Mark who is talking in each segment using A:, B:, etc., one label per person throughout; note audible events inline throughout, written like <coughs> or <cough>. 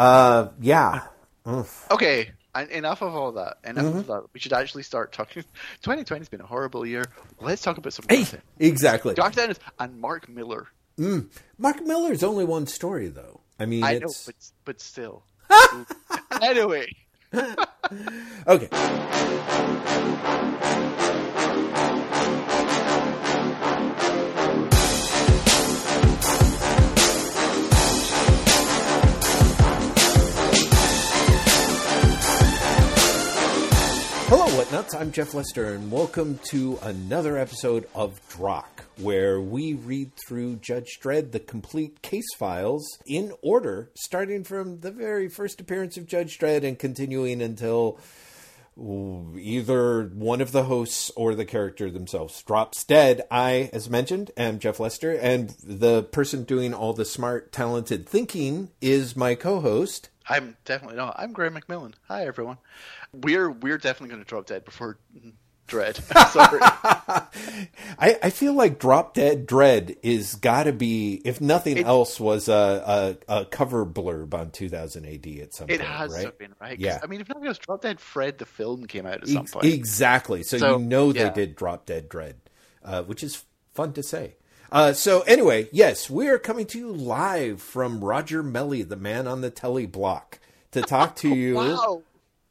A: Uh, yeah. Oof.
B: Okay, and enough of all that. Enough
A: Mm-hmm.
B: of that. We should actually start talking. <laughs> 2020's been a horrible year. Let's talk about some
A: Hey,
B: Garth
A: exactly.
B: Garth Ennis and Mark Millar.
A: Mark Millar's only one story, though. I mean,
B: I know, but but still. <laughs> anyway, <laughs>
A: okay. Hello, Whatnauts. I'm Jeff Lester, and welcome to another episode of Drokk, where we read through Judge Dredd, the complete case files, in order, starting from the very first appearance of Judge Dredd and continuing until either one of the hosts or the character themselves drops dead. I, as mentioned, am Jeff Lester, and the person doing all the smart, talented thinking is my co host.
B: I'm definitely not. I'm Graham McMillan. Hi everyone. We're we're definitely going to drop dead before Dredd. <laughs> <laughs> Sorry.
A: I, I feel like Drop Dead Dredd is got to be, if nothing
B: It-
A: else, was a, a, a cover blurb on 2000 AD at some
B: It
A: point,
B: It has
A: right?
B: been right.
A: Yeah.
B: I mean, if nothing else, Drop Dead Fred the film came out at some
A: Ex-
B: point.
A: Exactly. So,
B: So,
A: you know they did Drop Dead Dredd, uh, which is fun to say. Uh, so anyway, yes, we are coming to you live from Roger Melly, the man on the telly block, to talk to <laughs> you.
B: Wow.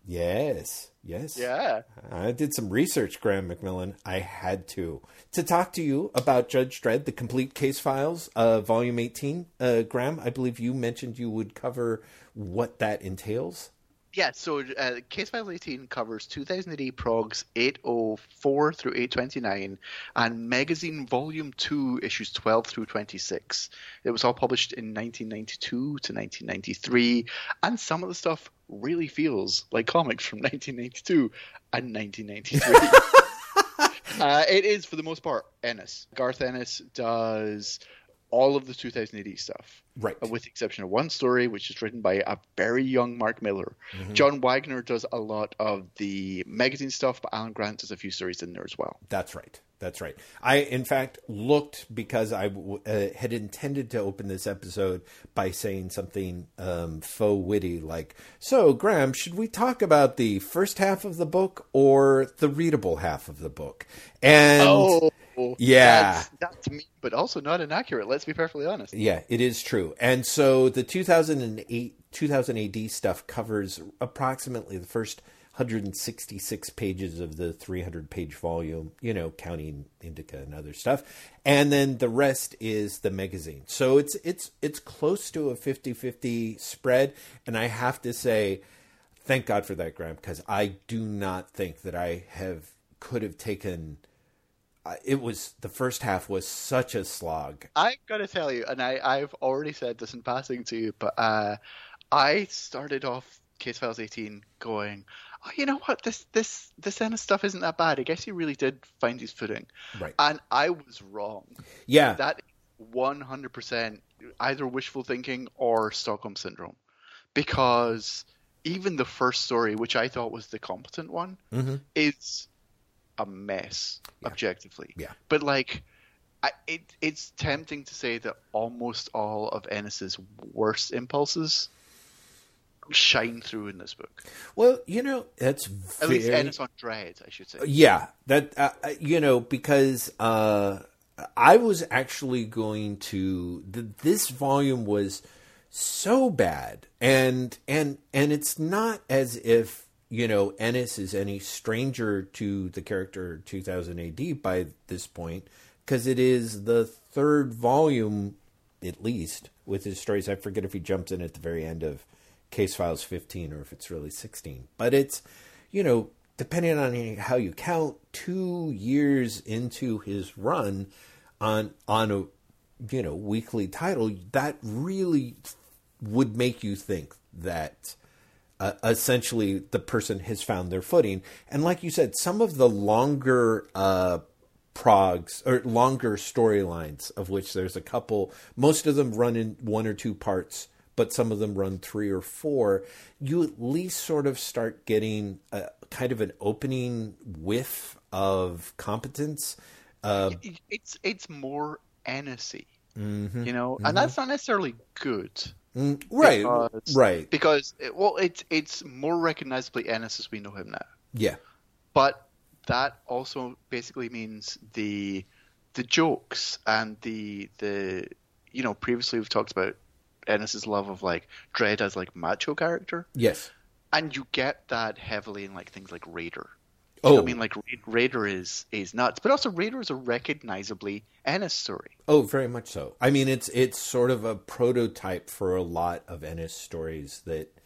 A: Yes, yes.
B: Yeah.
A: I did some research, Graham McMillan. I had to. To talk to you about Judge Dredd, the complete case files, uh, volume 18. Uh, Graham, I believe you mentioned you would cover what that entails.
B: Yeah, so uh, Case File 18 covers 2000 AD Progs 804 through 829 and Magazine Volume 2, issues 12 through 26. It was all published in 1992 to 1993, and some of the stuff really feels like comics from <laughs> 1992 and 1993. <laughs> uh, it is, for the most part, Ennis. Garth Ennis does all of the 2000 AD stuff
A: Right.
B: with the exception of one story, which is written by a very young Mark Millar.
A: Mm-hmm.
B: John Wagner does a lot of the magazine stuff, but Alan Grant does a few stories in there as well.
A: That's right. That's right. I, in fact, looked because I uh, had intended to open this episode by saying something um, faux witty like, So, Graham, should we talk about the first half of the book or the readable half of the book? And. Yeah.
B: that's, that's me, but also not inaccurate. Let's be perfectly honest.
A: Yeah, it is true. And so the 2000 AD 2000 AD stuff covers approximately the first 166 pages of the 300 page volume, you know, counting indicia and other stuff. And then the rest is the magazine. So it's it's it's close to a 50-50 spread and I have to say thank God for that Graham because I do not think that I have could have taken it was the first half was such a slog
B: I gotta tell you, and I, I've already said this in passing to you, but uh, I started off Case Files 18 going, oh, you know what, this this this end of stuff isn't that bad. I guess he really did find his footing,
A: Right.
B: and I was wrong.
A: Yeah.
B: That one hundred percent either wishful thinking or Stockholm syndrome, because even the first story, which I thought was the competent one, mm-hmm. is a mess objectively.
A: Yeah.
B: But like, I, it it's tempting to say that almost all of Ennis's worst impulses shine through in this book.
A: well, you know, that's
B: At
A: very,
B: least Ennis on Dredd, I should say.
A: yeah, that uh, uh, you know because uh, I was actually going to th- this volume was so bad, and and and it's not as if you know Ennis is any stranger to the character 2000 AD by this point because it is the third volume at least with his stories. I forget if he jumps in at the very end of Case Files 15 or if it's really 16. But it's, you know, depending on how you count, two years into his run on on a you know weekly title, that really would make you think that uh, essentially the person has found their footing. And like you said, some of the longer uh, progs or longer storylines, of which there's a couple, most of them run in one or two parts, but some of them run three or four. You at least sort of start getting a kind of an opening whiff of competence. Uh,
B: it's it's more Ennisy,
A: Mm-hmm.
B: you know, and that's not necessarily good.
A: Mm, right,
B: Because-
A: right,
B: Because it, well, it's it's more recognizably Ennis as we know him now.
A: yeah,
B: but that also basically means the the jokes and the the you know previously we've talked about Ennis's love of like Dredd as like macho character,
A: yes.
B: and you get that heavily in like things like Raider. You know what
A: Oh,
B: I mean, like Ra- Raider is is nuts, but also Raider is a recognizably Ennis story.
A: Oh, very much so. I mean, it's it's sort of a prototype for a lot of Ennis stories that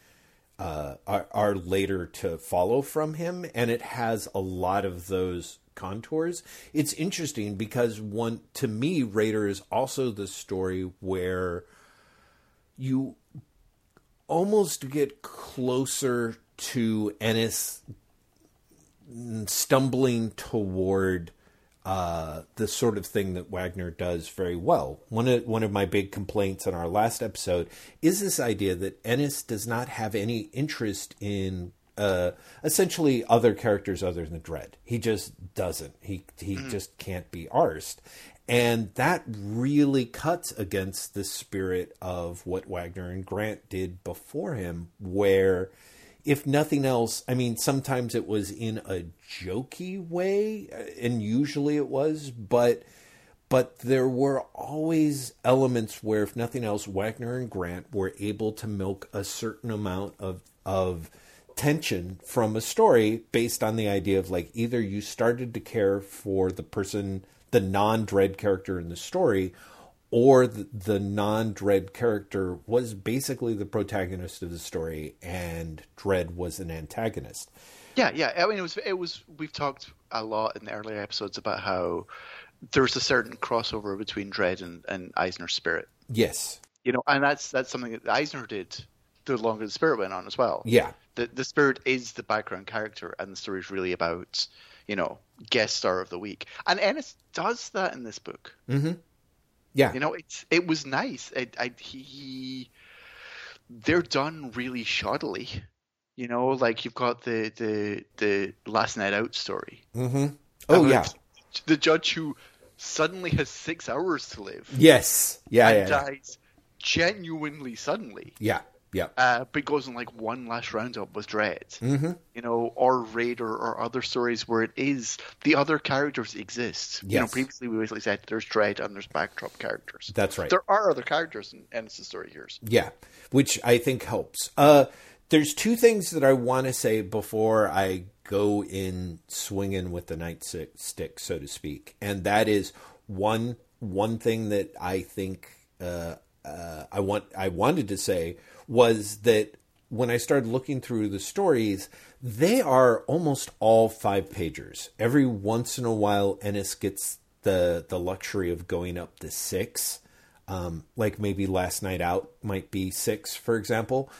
A: uh, are, are later to follow from him, and it has a lot of those contours. It's interesting because one to me, Raider is also the story where you almost get closer to Ennis stumbling toward uh, the sort of thing that Wagner does very well. One of one of my big complaints in our last episode is this idea that Ennis does not have any interest in uh, essentially other characters other than Dredd. He just doesn't. He he just can't be arsed. And that really cuts against the spirit of what Wagner and Grant did before him, where if nothing else, I mean, sometimes it was in a jokey way, uh, and usually it was, but but there were always elements where, if nothing else, Wagner and Grant were able to milk a certain amount of of tension from a story based on the idea of like either you started to care for the person, the non-dredd character in the story, or the, the non-dredd character was basically the protagonist of the story and dredd was an antagonist
B: Yeah, yeah. I mean, it was it was. We've talked a lot in the earlier episodes about how there's a certain crossover between Dredd and, and Eisner's Spirit.
A: yes
B: You know, and that's that's something that Eisner did the longer the Spirit went on as well.
A: yeah
B: The the Spirit is the background character, and the story is really about you know guest star of the week. And Ennis does that in this book. Mm-hmm.
A: Yeah
B: You know, it's it was nice. It, I, he, they're done really shoddily. You know, like you've got the the the last night out story.
A: mm-hmm. oh yeah
B: the judge who suddenly has six hours to live
A: yes yeah
B: and
A: yeah yeah.
B: dies genuinely suddenly.
A: yeah yeah
B: Uh, but goes in like one last roundup with Dredd,
A: mm-hmm.
B: you know, or Raider, or other stories where it is the other characters exist. You know, previously we basically said there's Dredd and there's backdrop characters.
A: that's right
B: There are other characters in Ennis' story here.
A: Yeah, which I think helps. Uh, there's two things that I want to say before I go in swinging with the nightstick, so to speak, and that is one one thing that I think uh, uh, I want I wanted to say was that when I started looking through the stories, they are almost all five pagers. Every once in a while, Ennis gets the the luxury of going up to six um, like maybe last night out might be six, for example.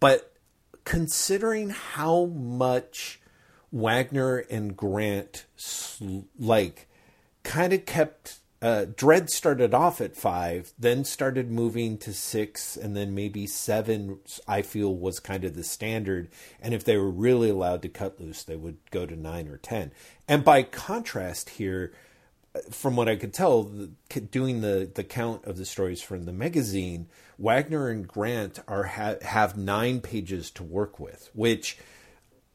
A: But considering how much Wagner and Grant like kind of kept uh, Dredd started off at five, then started moving to six, and then maybe seven. I feel was kind of the standard, and if they were really allowed to cut loose, they would go to nine or ten. And by contrast, here, from what I could tell, the, doing the, the count of the stories from the magazine, Wagner and Grant are ha- have nine pages to work with, which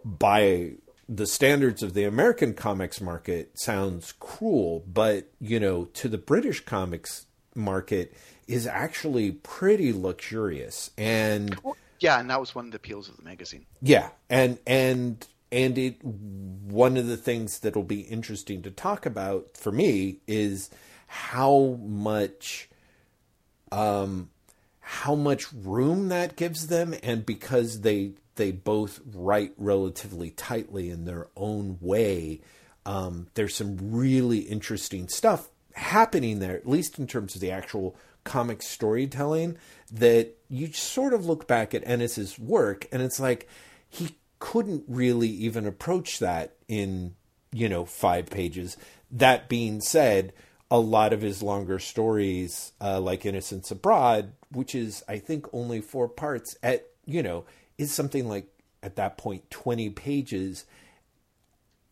A: by the standards of the American comics market sounds cruel, but you know, to the British comics market is actually pretty luxurious and
B: Yeah, and that was one of the appeals of the magazine.
A: yeah, and and and it one of the things that'll be interesting to talk about for me is how much um how much room that gives them and because they they both write relatively tightly in their own way. Um there's some really interesting stuff happening there at least in terms of the actual comic storytelling that you sort of look back at Ennis's work and it's like he couldn't really even approach that in you know five pages. That being said a lot of his longer stories uh, like innocence abroad which is i think only four parts at you know is something like at that point 20 pages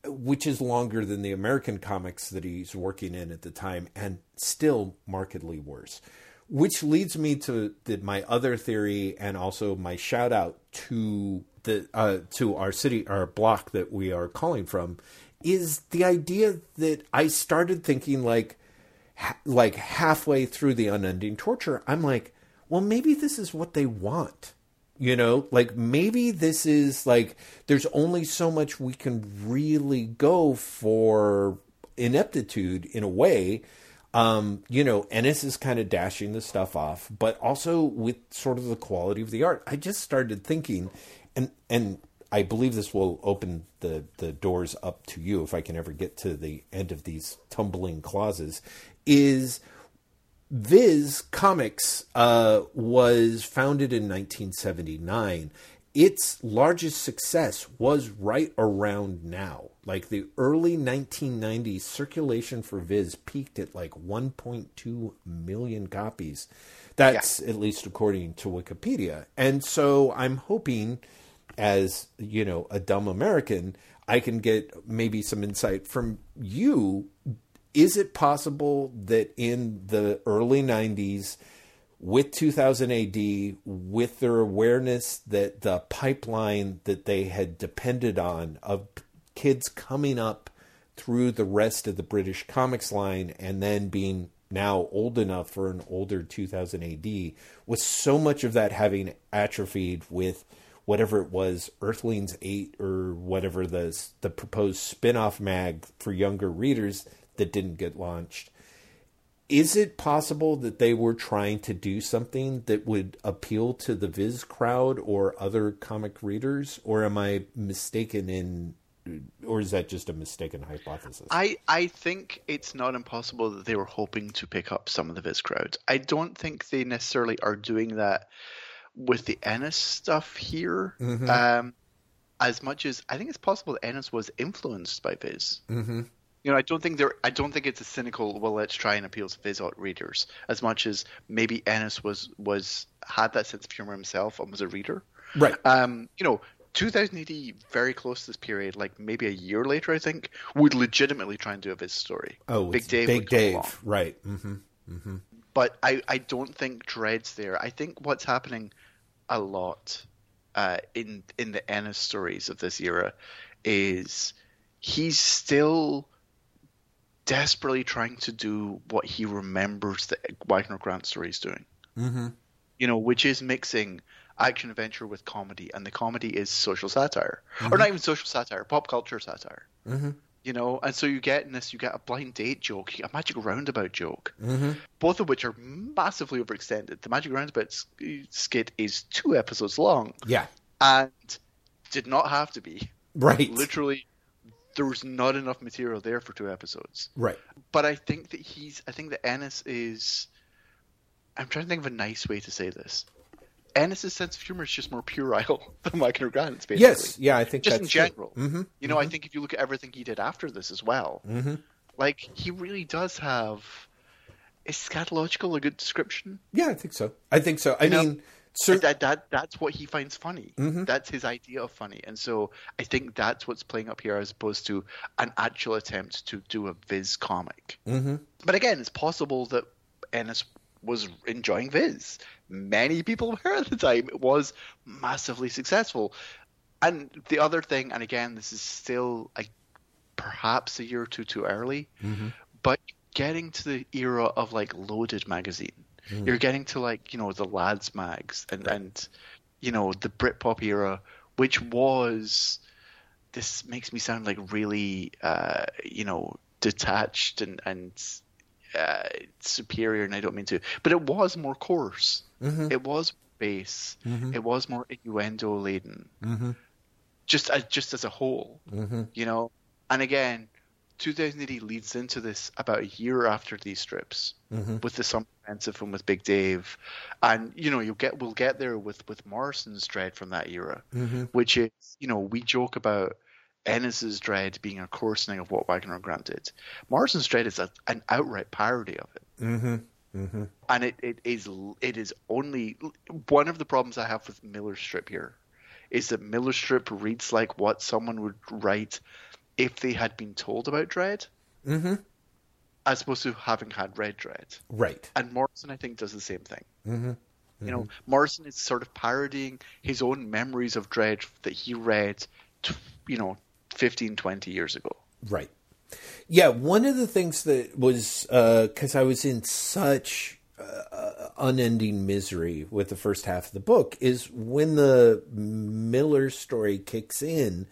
A: which is longer than the american comics that he's working in at the time and still markedly worse which leads me to the, my other theory and also my shout out to the uh, to our city, our block that we are calling from, is the idea that I started thinking like, ha- like halfway through the unending torture, I'm like, well, maybe this is what they want. You know, like maybe this is like there's only so much we can really go for ineptitude in a way um, you know, Ennis is kind of dashing the stuff off, but also with sort of the quality of the art. I just started thinking, and and I believe this will open the the doors up to you if I can ever get to the end of these tumbling clauses. Is Viz Comics uh, was founded in 1979. Its largest success was right around now like the early 1990s circulation for Viz peaked at like 1.2 million copies. That's yeah. at least according to Wikipedia. And so I'm hoping as, you know, a dumb American, I can get maybe some insight from you. Is it possible that in the early 90s with 2000 AD, with their awareness that the pipeline that they had depended on of kids coming up through the rest of the British comics line and then being now old enough for an older 2000 AD, with so much of that having atrophied with whatever it was, Earthlings 8 or whatever the, the proposed spin off mag for younger readers that didn't get launched. Is it possible that they were trying to do something that would appeal to the Viz crowd or other comic readers? Or am I mistaken in or is that just a mistaken hypothesis?
B: I, I think it's not impossible that they were hoping to pick up some of the Viz crowd. I don't think they necessarily are doing that with the Ennis stuff here. Mm-hmm. Um, as much as I think it's possible that Ennis was influenced by Viz.
A: Mm-hmm.
B: You know, I don't think there. I don't think it's a cynical. Well, let's try and appeal to Viz readers as much as maybe Ennis was was had that sense of humor himself and was a reader.
A: Right.
B: Um, you know, 2000 AD, very close to this period, like maybe a year later, I think, would legitimately try and do a Viz story.
A: Oh, Big Dave. Big Dave, right? Mm-hmm. Mm-hmm.
B: But I, I don't think Dredd's there. I think what's happening a lot uh, in in the Ennis stories of this era is he's still desperately trying to do what he remembers the Wagner Grant story is doing.
A: Mm-hmm.
B: You know, which is mixing action adventure with comedy, and the comedy is social satire,
A: mm-hmm.
B: or not even social satire, pop culture satire.
A: Mm-hmm.
B: You know, and so you get in this, you get a blind date joke, a magic roundabout joke,
A: mm-hmm.
B: both of which are massively overextended. The magic roundabout skit is two episodes long,
A: yeah,
B: and did not have to be.
A: Right,
B: literally, there was not enough material there for two episodes.
A: Right,
B: but I think that he's, I think that Ennis is. I'm trying to think of a nice way to say this. Ennis's sense of humor is just more puerile <laughs> than Wagner Grant's, basically.
A: Yes, yeah, I think
B: just in general.
A: Mm-hmm.
B: You know,
A: mm-hmm.
B: I think if you look at everything he did after this as well,
A: mm-hmm.
B: like he really does have. Is scatological a good description?
A: Yeah, I think so. I think so. I you mean,
B: know, that, that that's what he finds funny.
A: Mm-hmm.
B: That's his idea of funny, and so I think that's what's playing up here, as opposed to an actual attempt to do a Viz comic.
A: Mm-hmm.
B: But again, it's possible that Ennis was enjoying Viz. Many people were at the time. It was massively successful. And the other thing, and again, this is still a, perhaps a year or two too early,
A: mm-hmm.
B: but getting to the era of like Loaded magazine, mm. you're getting to like you know the lads mags and
A: right.
B: and you know the Britpop era, which was this makes me sound like really uh, you know detached and and uh, superior, and I don't mean to, but it was more coarse.
A: Mm-hmm.
B: It was base.
A: Mm-hmm.
B: It was more innuendo laden.
A: Mm-hmm.
B: Just as just as a whole,
A: mm-hmm.
B: you know. And again, 2000 AD leads into this about a year after these strips
A: mm-hmm.
B: with the Summer Offensive and with Big Dave, and you know you'll get we'll get there with with Morrison's Dredd from that era,
A: mm-hmm.
B: which is you know we joke about Ennis's Dredd being a coarsening of what Wagner Grant did. Morrison's Dredd is a, an outright parody of it.
A: Mm-hmm. Mm-hmm.
B: And it, it is it is only one of the problems I have with Millar's strip here is that Millar's strip reads like what someone would write if they had been told about Dredd.
A: Mm-hmm.
B: as opposed to having had read Dredd.
A: Right.
B: And Morrison, I think, does the same thing.
A: Mm-hmm.
B: You know, Morrison is sort of parodying his own memories of Dredd that he read, t- you know, 15, 20 years ago.
A: Right. Yeah, one of the things that was because I was in such uh, unending misery with the first half of the book is when the Millar story kicks in,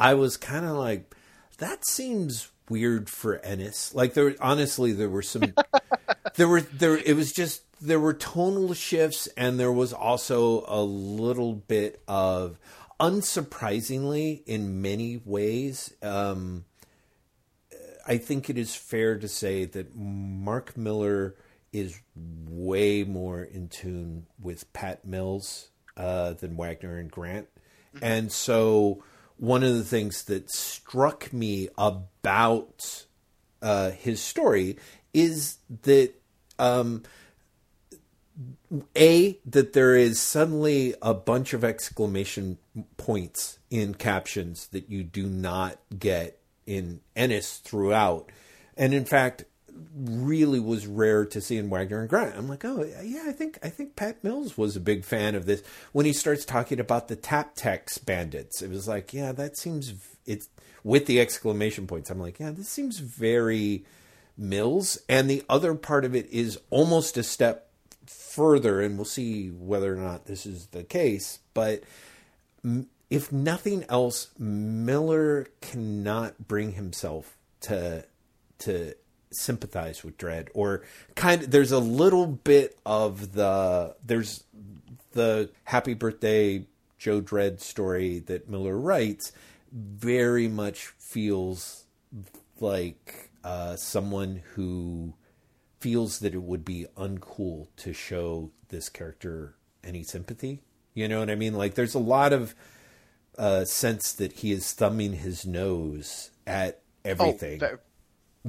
A: I was kind of like, that seems weird for Ennis. Like there, honestly, there were some, <laughs> there were there. It was just there were tonal shifts, and there was also a little bit of, unsurprisingly, in many ways. Um, I think it is fair to say that Mark Millar is way more in tune with Pat Mills uh, than Wagner and Grant. And so, one of the things that struck me about uh, his story is that um, a that there is suddenly a bunch of exclamation points in captions that you do not get in Ennis throughout, and in fact, really was rare to see in Wagner and Grant. I'm like, oh yeah, I think I think Pat Mills was a big fan of this when he starts talking about the Tap Taptex bandits. It was like, yeah, that seems it's with the exclamation points. I'm like, yeah, this seems very Mills, and the other part of it is almost a step further, and we'll see whether or not this is the case, but if nothing else, Millar cannot bring himself to to sympathize with Dredd, or kind of. There's a little bit of the there's the Happy Birthday Joe Dredd story that Millar writes. Very much feels like uh, someone who feels that it would be uncool to show this character any sympathy. You know what I mean? Like there's a lot of uh, sense that he is thumbing his nose at everything.
B: Oh,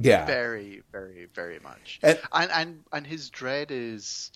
A: yeah,
B: very, very, very much.
A: And-
B: And, and and his dredd is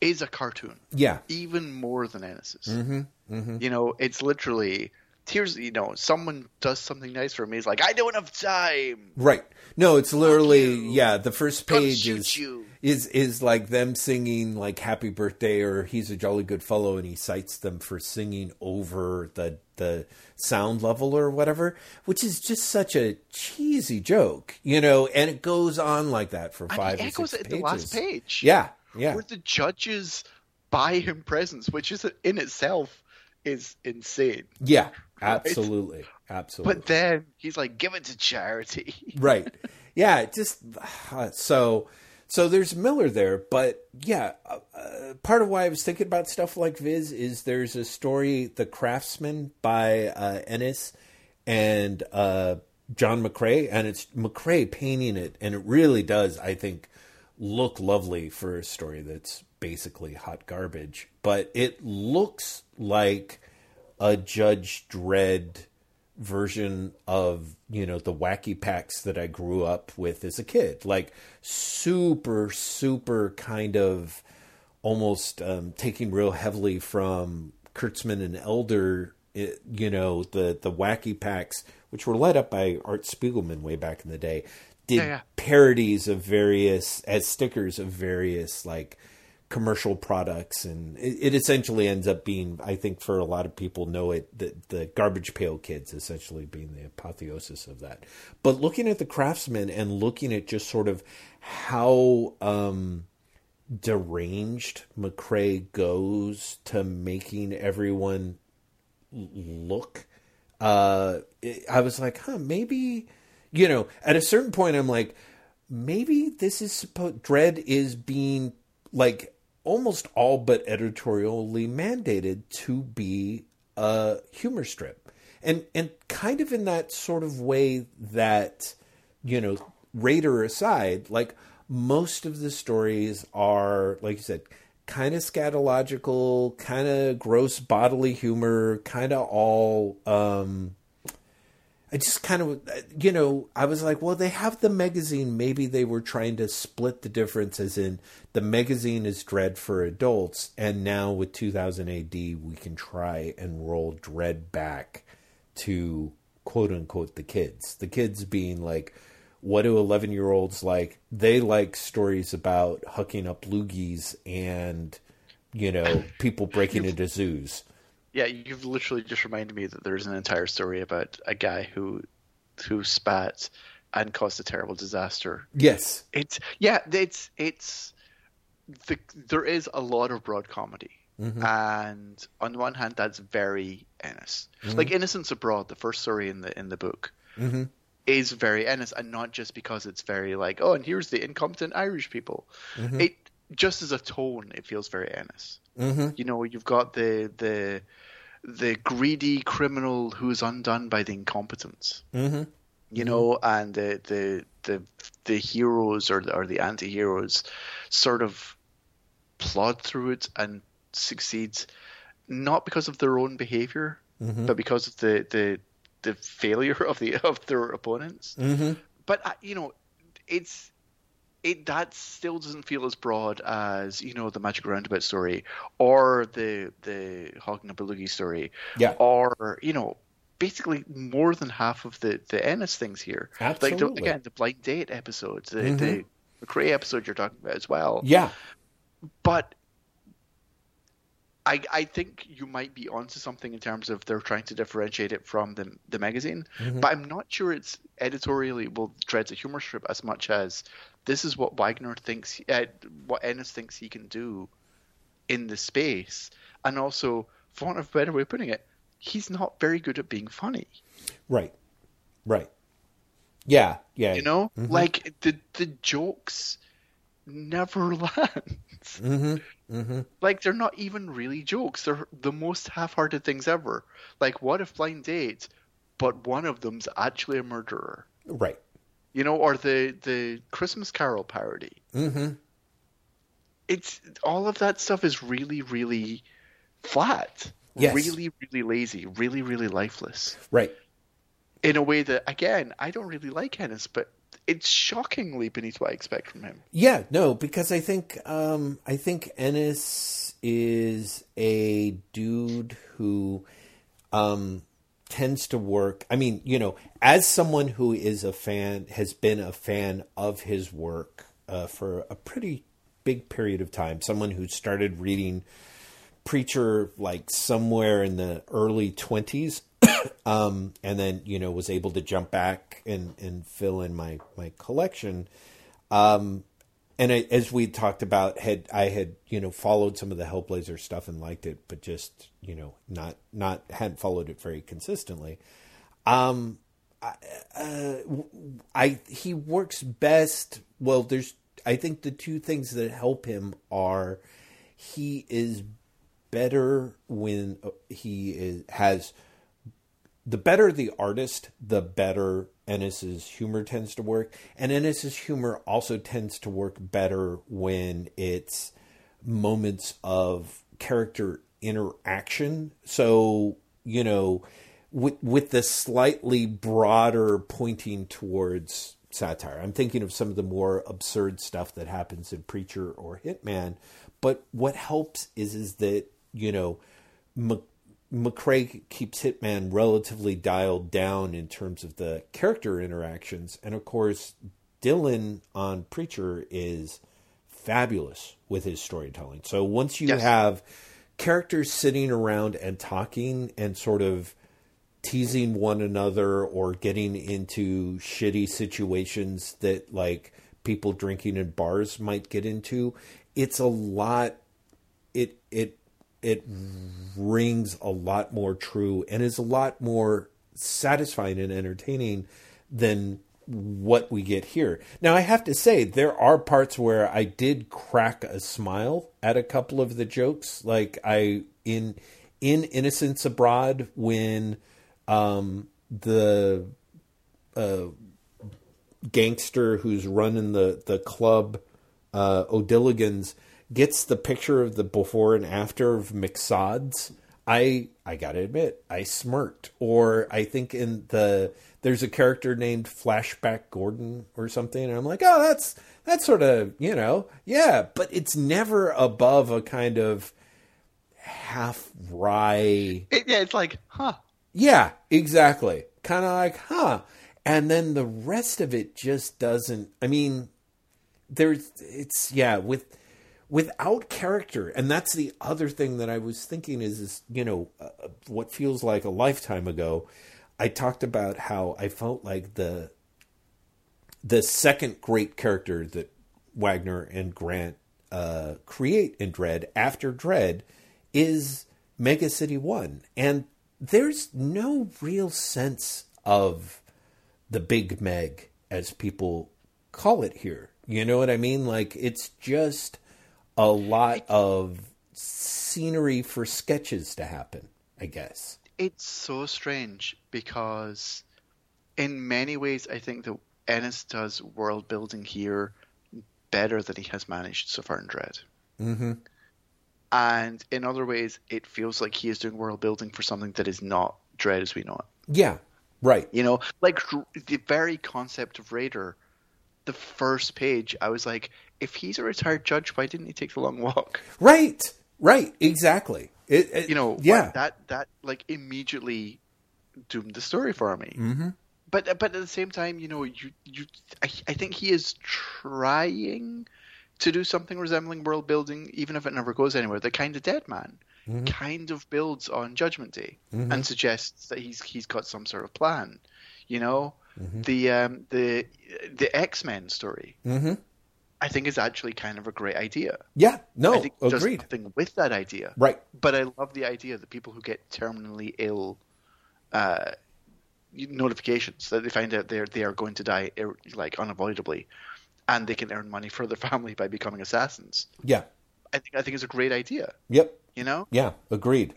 B: is a cartoon.
A: yeah,
B: even more than Ennis's.
A: mm-hmm, mm-hmm.
B: You know, it's literally here's you know someone does something nice for me. He's like, I don't have time.
A: right. No, it's literally yeah. The first page is
B: you.
A: Is is like them singing like "Happy Birthday" or "He's a Jolly Good Fellow," and he cites them for singing over the the sound level or whatever, which is just such a cheesy joke, you know. And it goes on like that for five
B: he
A: or
B: echoes
A: six
B: it in
A: pages.
B: the last page.
A: Yeah, yeah,
B: where the judges buy him presents, which is in itself is insane.
A: yeah. Absolutely, absolutely.
B: But then he's like, give it to charity.
A: right <laughs> yeah just uh, so so there's millar there but yeah uh, uh, part of why i was thinking about stuff like viz is there's a story the craftsman by uh, ennis and uh, john mccrea and it's mccrea painting it and it really does i think look lovely for a story that's basically hot garbage. But it looks like a judge dredd version of you know the wacky packs that I grew up with as a kid, like super super kind of almost um, taking real heavily from Kurtzman and Elder. It, you know the the wacky packs, which were led up by Art Spiegelman way back in the day, did
B: Yeah, yeah.
A: parodies of various as stickers of various like commercial products and it, it essentially ends up being i think for a lot of people know it the, the garbage pail kids essentially being the apotheosis of that. But looking at the craftsman and looking at just sort of how um deranged mccrea goes to making everyone look uh i was like huh maybe you know at a certain point i'm like maybe this is supposed dredd is being like almost all but editorially mandated to be a humor strip. And and kind of in that sort of way that you know raider aside like most of the stories are like you said kind of scatological kind of gross bodily humor kind of all um I just kind of, uh, you know, I was like, well, they have the magazine. Maybe they were trying to split the difference, as in the magazine is Dredd for adults, and now with 2000 AD, we can try and roll Dredd back to quote unquote the kids. The kids being like what do 11 year olds like? They like stories about hucking up loogies and, you know, people breaking into zoos.
B: Yeah, you've literally just reminded me that there's an entire story about a guy who who spat and caused a terrible disaster.
A: Yes.
B: It's yeah, it's it's the there is a lot of broad comedy.
A: Mm-hmm.
B: And on the one hand, that's very Ennis. Like Innocence Abroad, the first story in the in the book,
A: Mm-hmm.
B: is very Ennis, and not just because it's very like, oh, and here's the incompetent Irish people. It just as a tone, it feels very Ennis.
A: Mm-hmm.
B: You know, you've got the the the greedy criminal who's undone by the incompetence.
A: Mm-hmm.
B: You know, and the the the the heroes or the, or the anti-heroes sort of plod through it and succeed not because of their own behavior,
A: Mm-hmm.
B: but because of the the the failure of the <laughs> of their opponents.
A: Mm-hmm.
B: But uh, you know, it's it that still doesn't feel as broad as you know the Magic Roundabout story or the the Hogging a Belugi story,
A: Yeah.
B: or you know. Basically, more than half of the the Ennis things here, like the,
A: Absolutely.
B: again the blind date episodes, the
A: Mhm.
B: the episode you're talking about as well.
A: Yeah.
B: But I I think you might be onto something in terms of they're trying to differentiate it from the the magazine.
A: Mhm.
B: But I'm not sure it's editorially will treads a humor strip as much as this is what Wagner thinks, uh, what Ennis thinks he can do in the space, and also, for want of a better way of putting it, he's not very good at being funny.
A: Right. Right. Yeah. Yeah.
B: You know,
A: Mhm.
B: like the the jokes never <laughs> land.
A: Mm-hmm. Mm-hmm.
B: like they're not even really jokes. They're the most half-hearted things ever. Like what if blind dates, but one of them's actually a murderer?
A: Right.
B: You know, or the the Christmas Carol parody.
A: Mm-hmm.
B: It's all of that stuff is really really flat.
A: Yes.
B: Really really lazy, really really lifeless.
A: Right.
B: In a way that again, I don't really like Ennis, but it's shockingly beneath what I expect from him.
A: Yeah, no, because I think um, I think Ennis is a dude who um, tends to work. I mean, you know, as someone who is a fan, has been a fan of his work uh, for a pretty big period of time. Someone who started reading Preacher like somewhere in the early twenties, <coughs> um, and then you know was able to jump back and and fill in my my collection. Um, and I, as we talked about, had I had you know followed some of the Hellblazer stuff and liked it, but just you know not not hadn't followed it very consistently. Um, I, uh, I he works best. Well, there's I think the two things that help him are he is better when uh, he is has the better the artist, the better Ennis's humor tends to work. And Ennis's humor also tends to work better when it's moments of character interaction. So, you know, with with the slightly broader pointing towards satire. I'm thinking of some of the more absurd stuff that happens in Preacher or Hitman. But what helps is is that, you know, McCrea keeps Hitman relatively dialed down in terms of the character interactions, and of course, Dillon on Preacher is fabulous with his storytelling. So once you
B: Yes.
A: have characters sitting around and talking and sort of teasing one another or getting into shitty situations that like people drinking in bars might get into, it's a lot it it it rings a lot more true and is a lot more satisfying and entertaining than what we get here. Now I have to say there are parts where I did crack a smile at a couple of the jokes like I in in Innocence Abroad when um the uh gangster who's running the the club uh O'Dilligans gets the picture of the before and after of McSods, I I gotta admit, I smirked. Or I think in the there's a character named Flashback Gordon or something, and I'm like, oh, that's that's sort of you know, yeah, but it's never above a kind of half wry
B: It, yeah, it's like, huh?
A: yeah, exactly. Kind of like, huh. and then the rest of it just doesn't. I mean, there's it's yeah with without character, and that's the other thing that I was thinking is is you know uh, what feels like a lifetime ago. I talked about how I felt like the the second great character that Wagner and Grant uh, create in Dredd after Dredd is Mega City One, and there's no real sense of the Big Meg as people call it here. You know what I mean? Like it's just a lot of scenery for sketches to happen. I guess
B: it's so strange because, in many ways, I think that Ennis does world building here better than he has managed so far in Dredd.
A: Mm-hmm.
B: And in other ways, it feels like he is doing world building for something that is not Dredd as we know it.
A: Yeah, right.
B: You know, like the very concept of Raider, the first page, I was like, if he's a retired judge, why didn't he take the long walk?
A: Right, right, exactly. It, it,
B: you know,
A: yeah,
B: that that like immediately doomed the story for me.
A: Mm-hmm.
B: But but at the same time, you know, you you I, I think he is trying to do something resembling world building, even if it never goes anywhere. The kind of dead man mm-hmm. kind of builds on Judgment Day
A: mm-hmm.
B: and suggests that he's he's got some sort of plan. You know,
A: mm-hmm.
B: the um, the the X Men story.
A: Mm-hmm.
B: I think is actually kind of a great idea.
A: Yeah, no,
B: I think
A: agreed.
B: Something with that idea,
A: right?
B: But I love the idea that people who get terminally ill, uh, notifications that they find out they they are going to die like unavoidably, and they can earn money for their <laughs> family by becoming assassins.
A: Yeah,
B: I think I think it's a great idea.
A: Yep.
B: You know.
A: Yeah. Agreed.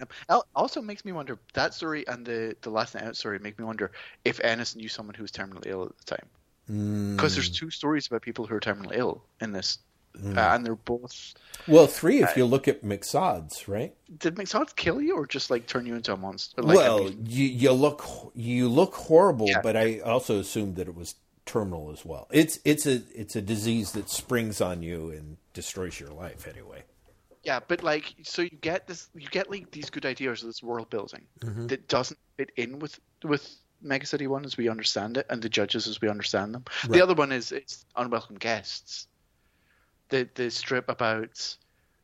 B: Also makes me wonder that story and the the last night out story make me wonder if Ennis knew someone who was terminally ill at the time. Because
A: mm.
B: there's two stories about people who are terminally ill in this,
A: mm.
B: uh, and they're both.
A: Well, three if
B: uh,
A: you look at McSod's, right?
B: Did McSod's kill you or just like turn you into a monster? Like,
A: well,
B: I mean,
A: you you look you look horrible,
B: Yeah.
A: but I also assumed that it was terminal as well. It's it's a it's a disease that springs on you and destroys your life anyway.
B: yeah, but like, so you get this, you get like these good ideas of this world building
A: Mm-hmm.
B: that doesn't fit in with with Mega City One as we understand it, and the judges as we understand them.
A: Right.
B: The other one is it's unwelcome guests. The the strip about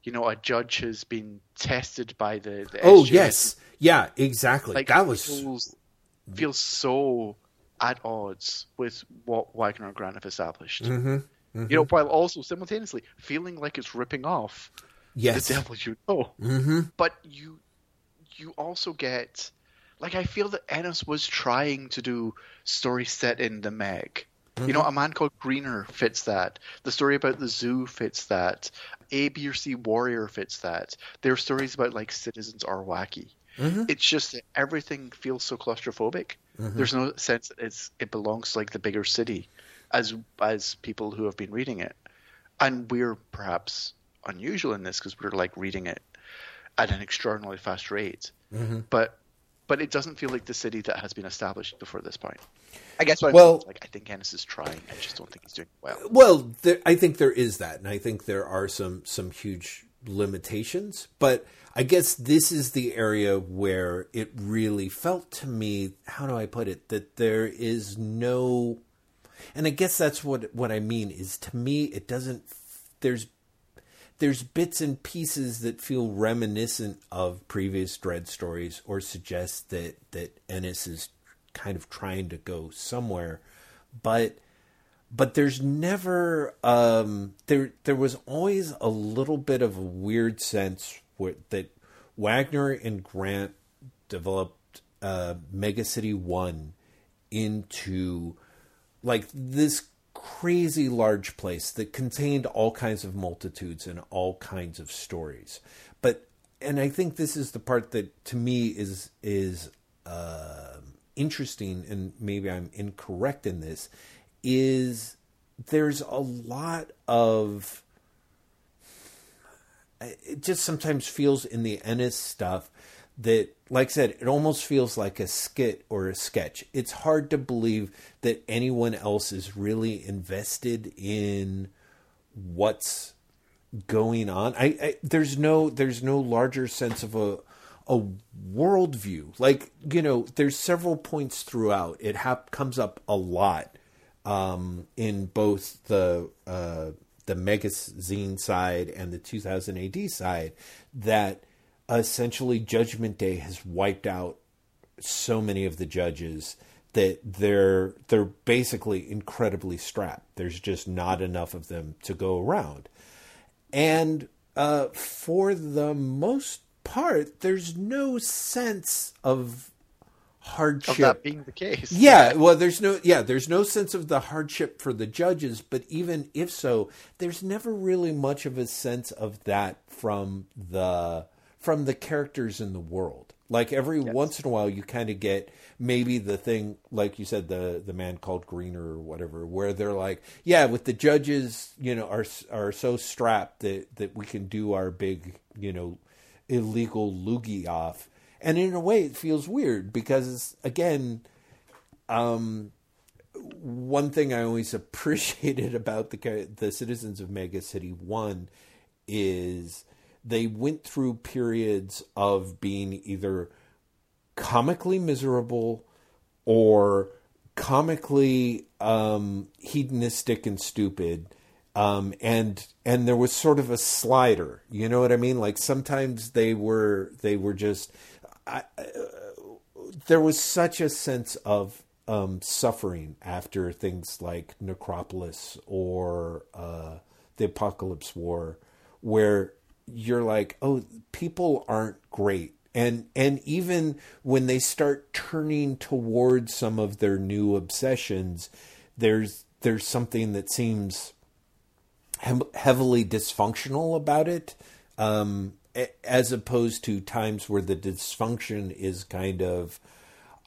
B: you know a judge has been tested by the, the
A: Oh
B: SJS.
A: yes, yeah, exactly.
B: like
A: that was
B: feels, feels so at odds with what Wagner and Grant have established.
A: Mhm,
B: You know, while also simultaneously feeling like it's ripping off
A: yes.
B: the devil you know.
A: hmm
B: But you you also get like I feel that Ennis was trying to do stories set in the Meg. You know, a man called Greener fits that. The story about the zoo fits that. A, B, or C Warrior fits that. There are stories about like citizens are wacky.
A: Mhm.
B: It's just that everything feels so claustrophobic. There's no sense that it's it belongs to like the bigger city, as as people who have been reading it, and we're perhaps unusual in this because we're like reading it at an extraordinarily fast rate.
A: Mhm.
B: But but it doesn't feel like the city that has been established before this point. I guess what I'm
A: Well-
B: saying is, like I think Ennis is trying. I just don't think he's doing well.
A: Well, there, I think there is that, and I think there are some some huge limitations. But I guess this is the area where it really felt to me. How do I put it? That there is no, and I guess that's what what I mean is to me it doesn't. There's there's bits and pieces that feel reminiscent of previous Dredd stories, or suggest that that Ennis is kind of trying to go somewhere, but but there's never um, there there was always a little bit of a weird sense where, that Wagner and Grant developed uh, Mega City One into like this crazy large place that contained all kinds of multitudes and all kinds of stories. But and I think this is the part that to me is is uh, interesting, and maybe I'm incorrect in this. Is there's a lot of it just sometimes feels in the Ennis stuff that, like I said, it almost feels like a skit or a sketch. It's hard to believe that anyone else is really invested in what's going on. I, I there's no there's no larger sense of a a worldview. Like you know, there's several points throughout. It comes up a lot um, in both the uh, the magazine side and the 2000 AD side that essentially Judgment Day has wiped out so many of the judges that they're they're basically incredibly strapped. There's just not enough of them to go around, and uh, for the most part, there's no sense of hardship
B: of that being the case. <laughs>
A: Yeah, well, there's no yeah, there's no sense of the hardship for the judges, but even if so, there's never really much of a sense of that from the from the characters in the world. Like every yes. once in a while, you kind of get maybe the thing, like you said, the the man called Greener or whatever, where they're like, yeah, with the judges, you know, are are so strapped that that we can do our big, you know, illegal loogie off, and in a way, it feels weird because again, um, one thing I always <laughs> appreciated about the the citizens of Mega City One is they went through periods of being either comically miserable or comically um, hedonistic and stupid. Um, and and there was sort of a slider, you know what I mean? Like sometimes they were they were just I, uh, there was such a sense of um, suffering after things like Necropolis or uh, the Apocalypse War, where you're like, oh, people aren't great. And and even when they start turning towards some of their new obsessions, there's there's something that seems heavily dysfunctional about it, um, as opposed to times where the dysfunction is kind of,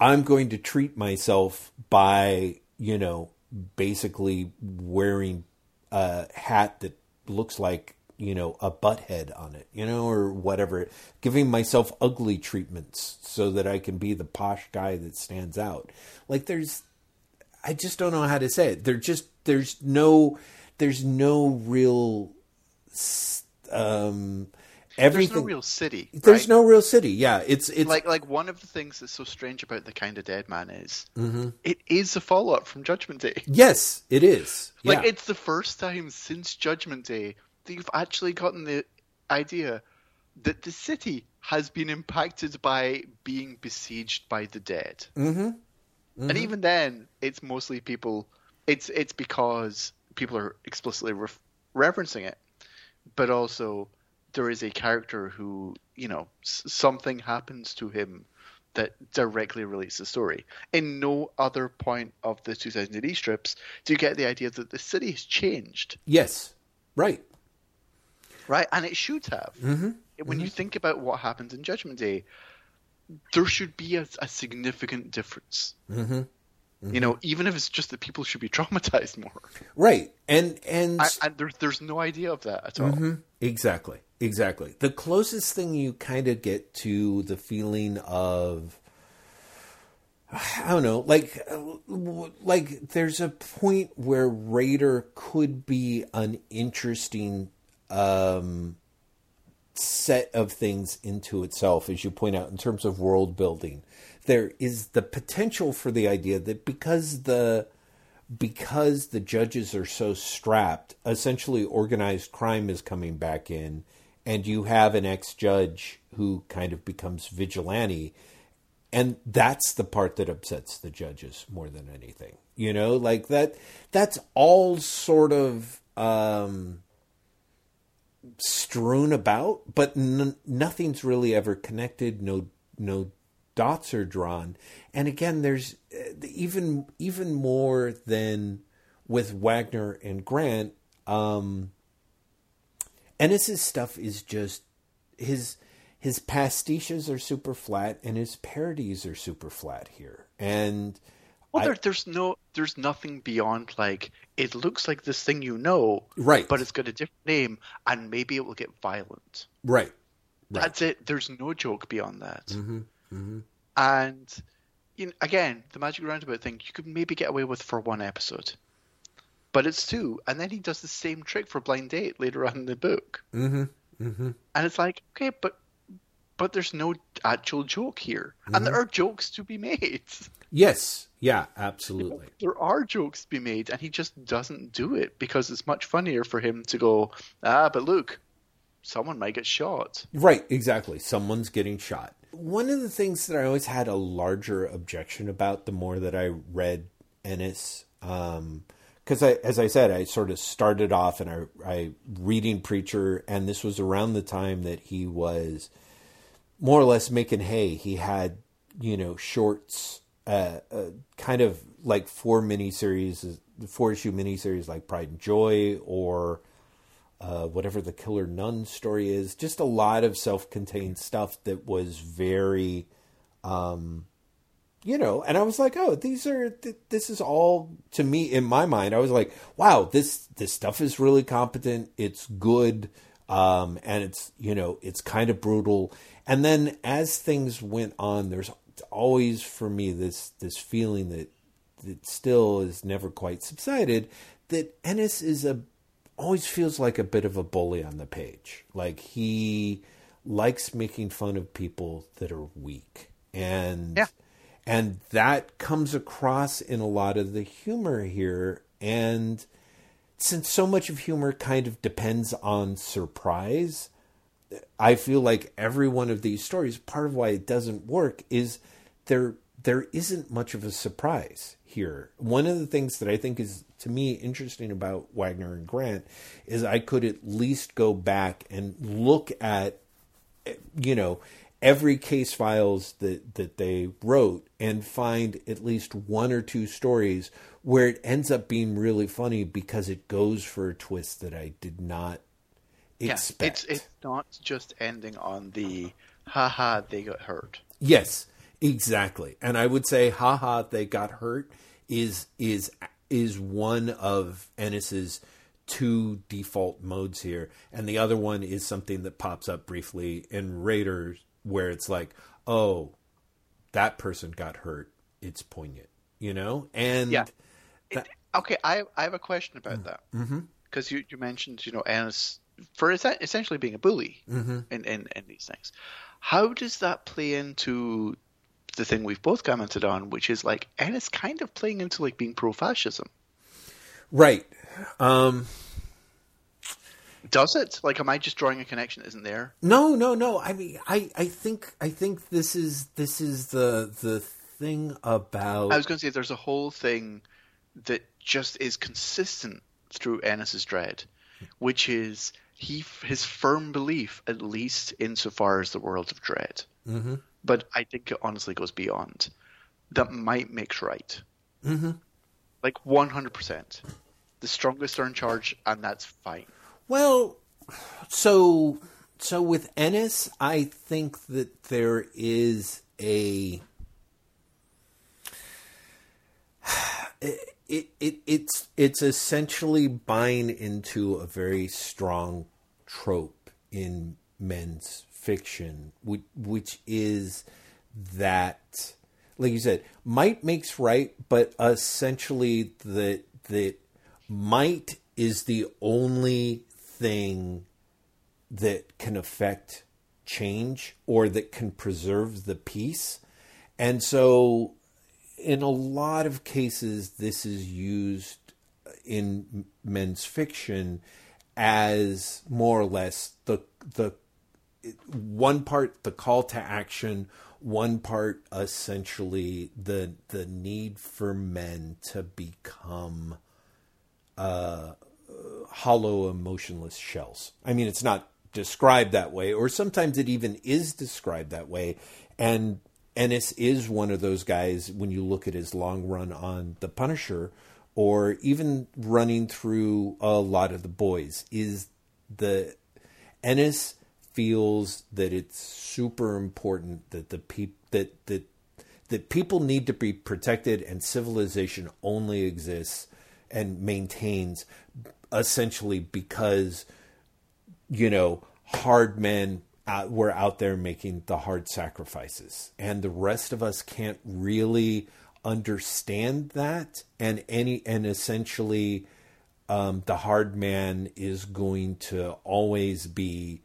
A: I'm going to treat myself by you know basically wearing a hat that looks like you know, a butt head on it, you know, or whatever, giving myself ugly treatments so that I can be the posh guy that stands out. Like there's I just don't know how to say it. There just there's no there's no real um everything
B: there's no real city
A: there's
B: right?
A: no real city yeah it's it's
B: like like one of the things that's so strange about the kind of dead man is mm-hmm. it is a follow-up from judgment day
A: yes it is
B: like yeah. it's the first time since judgment day you've actually gotten the idea that the city has been impacted by being besieged by the dead.
A: Mm-hmm. Mm-hmm.
B: And even then, it's mostly people. It's it's because people are explicitly re- referencing it, but also there is a character who you know s- something happens to him that directly relates the story. In no other point of the 2000 AD strips do you get the idea that the city has changed.
A: Yes, right
B: right? And it should have.
A: Mm-hmm.
B: When
A: mm-hmm.
B: you think about what happens in Judgment Day, there should be a, a significant difference.
A: Mm-hmm. mm-hmm.
B: You know, even if it's just that people should be <laughs> traumatized more,
A: right? And and
B: I, and there's there's no idea of that at all.
A: Mm-hmm. Exactly, exactly. The closest thing you kind of get to the feeling of I don't know, like like there's a point where Raider could be an interesting um, set of things into itself, as you point out, in terms of world building. There is the potential for the idea that because the because the judges are so strapped, essentially organized crime is coming back in, and you have an ex judge who kind of becomes vigilante. And that's the part that upsets the judges more than anything. You know, like that that's all sort of um, strewn about, but n- nothing's really ever connected. No, no dots are drawn. And again, there's uh, even even more than with Wagner and Grant. Um, Ennis's stuff is just his his pastiches are super flat and his parodies are super flat here. And
B: well, there, there's no, there's nothing beyond like it looks like this thing you know,
A: right?
B: But it's got a different name, and maybe it will get violent,
A: right? right.
B: That's it. There's no joke beyond that.
A: Mm-hmm. Mm-hmm.
B: And you know, again, the magic roundabout thing you could maybe get away with for one episode, but it's two, and then he does the same trick for blind date later on in the book,
A: mm-hmm. mm-hmm.
B: and it's like, okay, but but there's no actual joke here, mm-hmm. and there are jokes to be made. <laughs>
A: Yes, yeah, absolutely.
B: There are jokes to be made, and he just doesn't do it because it's much funnier for him to go, ah, but look, someone might get shot.
A: Right, exactly. Someone's getting shot. One of the things that I always had a larger objection about the more that I read Ennis, um, because I, as I said, I sort of started off and I, I reading Preacher, and this was around the time that he was more or less making hay. He had, you know, shorts, kind of like four miniseries, four issue miniseries like Pride and Joy or uh, whatever the Killer Nun story is. Just a lot of self contained stuff that was very, um, you know, and I was like, oh, these are, th- this is all to me in my mind. I was like, wow, this, this stuff is really competent. It's good. Um, and it's, you know, it's kind of brutal and then as things went on, there's always for me this this feeling that that still is never quite subsided. That Ennis is a always feels like a bit of a bully on the page. Like he likes making fun of people that are weak, and
B: yeah.
A: and that comes across in a lot of the humor here. And since so much of humor kind of depends on surprise, I feel like every one of these stories, part of why it doesn't work is there there isn't much of a surprise here. One of the things that I think is to me interesting about Wagner and Grant is I could at least go back and look at you know every case files that that they wrote and find at least one or two stories where it ends up being really funny because it goes for a twist that I did not expect.
B: Yeah, it's it's not just ending on the haha they got hurt.
A: Yes, exactly. And I would say haha they got hurt is is is one of Ennis's two default modes here, and the other one is something that pops up briefly in Raiders where it's like, oh, that person got hurt. It's poignant, you know, and
B: yeah. That... okay, I I have a question about
A: mm.
B: that
A: because
B: mm-hmm. you you mentioned you know Ennis for essentially being a bully
A: mm-hmm.
B: in, in, in these things. How does that play into the thing we've both commented on, which is like Ennis kind of playing into like being pro fascism?
A: Right. Um,
B: does it? Like, am I just drawing a connection that isn't there?
A: No, no, no. I mean, I, I think, I think this is this is the the thing about.
B: I was going to say there's a whole thing that just is consistent through Ennis's dredd, which is he his firm belief, at least insofar as the world of dredd.
A: Mm-hmm.
B: But I think it honestly goes beyond. That might makes right.
A: Mm-hmm.
B: Like one hundred percent. The strongest are in charge, and that's fine.
A: Well, so so with Ennis, I think that there is a <sighs> it, it it's it's essentially buying into a very strong trope in men's fiction, which, which is that, like you said, might makes right, but essentially that that might is the only thing that can affect change or that can preserve the peace. And so in a lot of cases, this is used in men's fiction as more or less the the one part the call to action, one part essentially the the need for men to become uh, hollow, emotionless shells. I mean, it's not described that way, or sometimes it even is described that way, and Ennis is one of those guys when you look at his long run on The Punisher or even running through a lot of the boys is the Ennis feels that it's super important that the peop- that that that people need to be protected and civilization only exists and maintains essentially because you know hard men out, we're out there making the hard sacrifices, and the rest of us can't really understand that. And any and essentially, um, the hard man is going to always be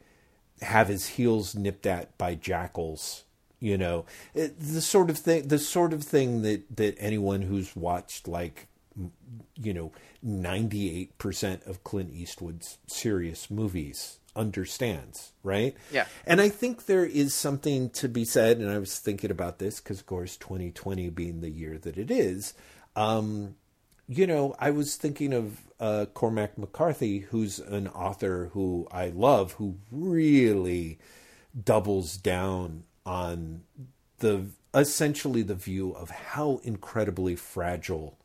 A: have his heels nipped at by jackals. You know, it, the sort of thing, the sort of thing that that anyone who's watched like, you know, ninety eight percent of Clint Eastwood's serious movies understands, right?
B: Yeah.
A: And I think there is something to be said, and I was thinking about this because, of course, 2020 being the year that it is. Um, you know, I was thinking of uh, Cormac McCarthy, who's an author who I love, who really doubles down on the essentially the view of how incredibly fragile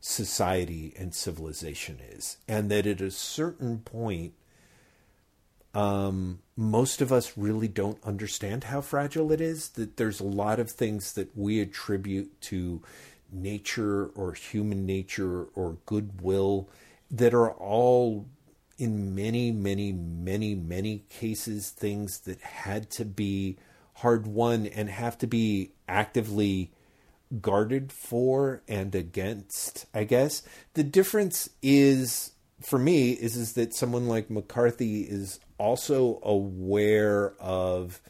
A: society and civilization is, and that at a certain point, um, most of us really don't understand how fragile it is. That there's a lot of things that we attribute to nature or human nature or goodwill that are all in many many many many cases things that had to be hard won and have to be actively guarded for and against i guess the difference is for me is is that someone like mccarthy is also aware of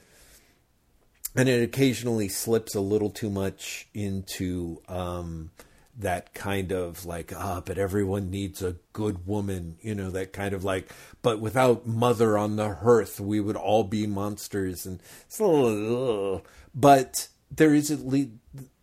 A: and it occasionally slips a little too much into um, that kind of like ah but everyone needs a good woman you know that kind of like but without mother on the hearth we would all be monsters and it's a little, but there is at least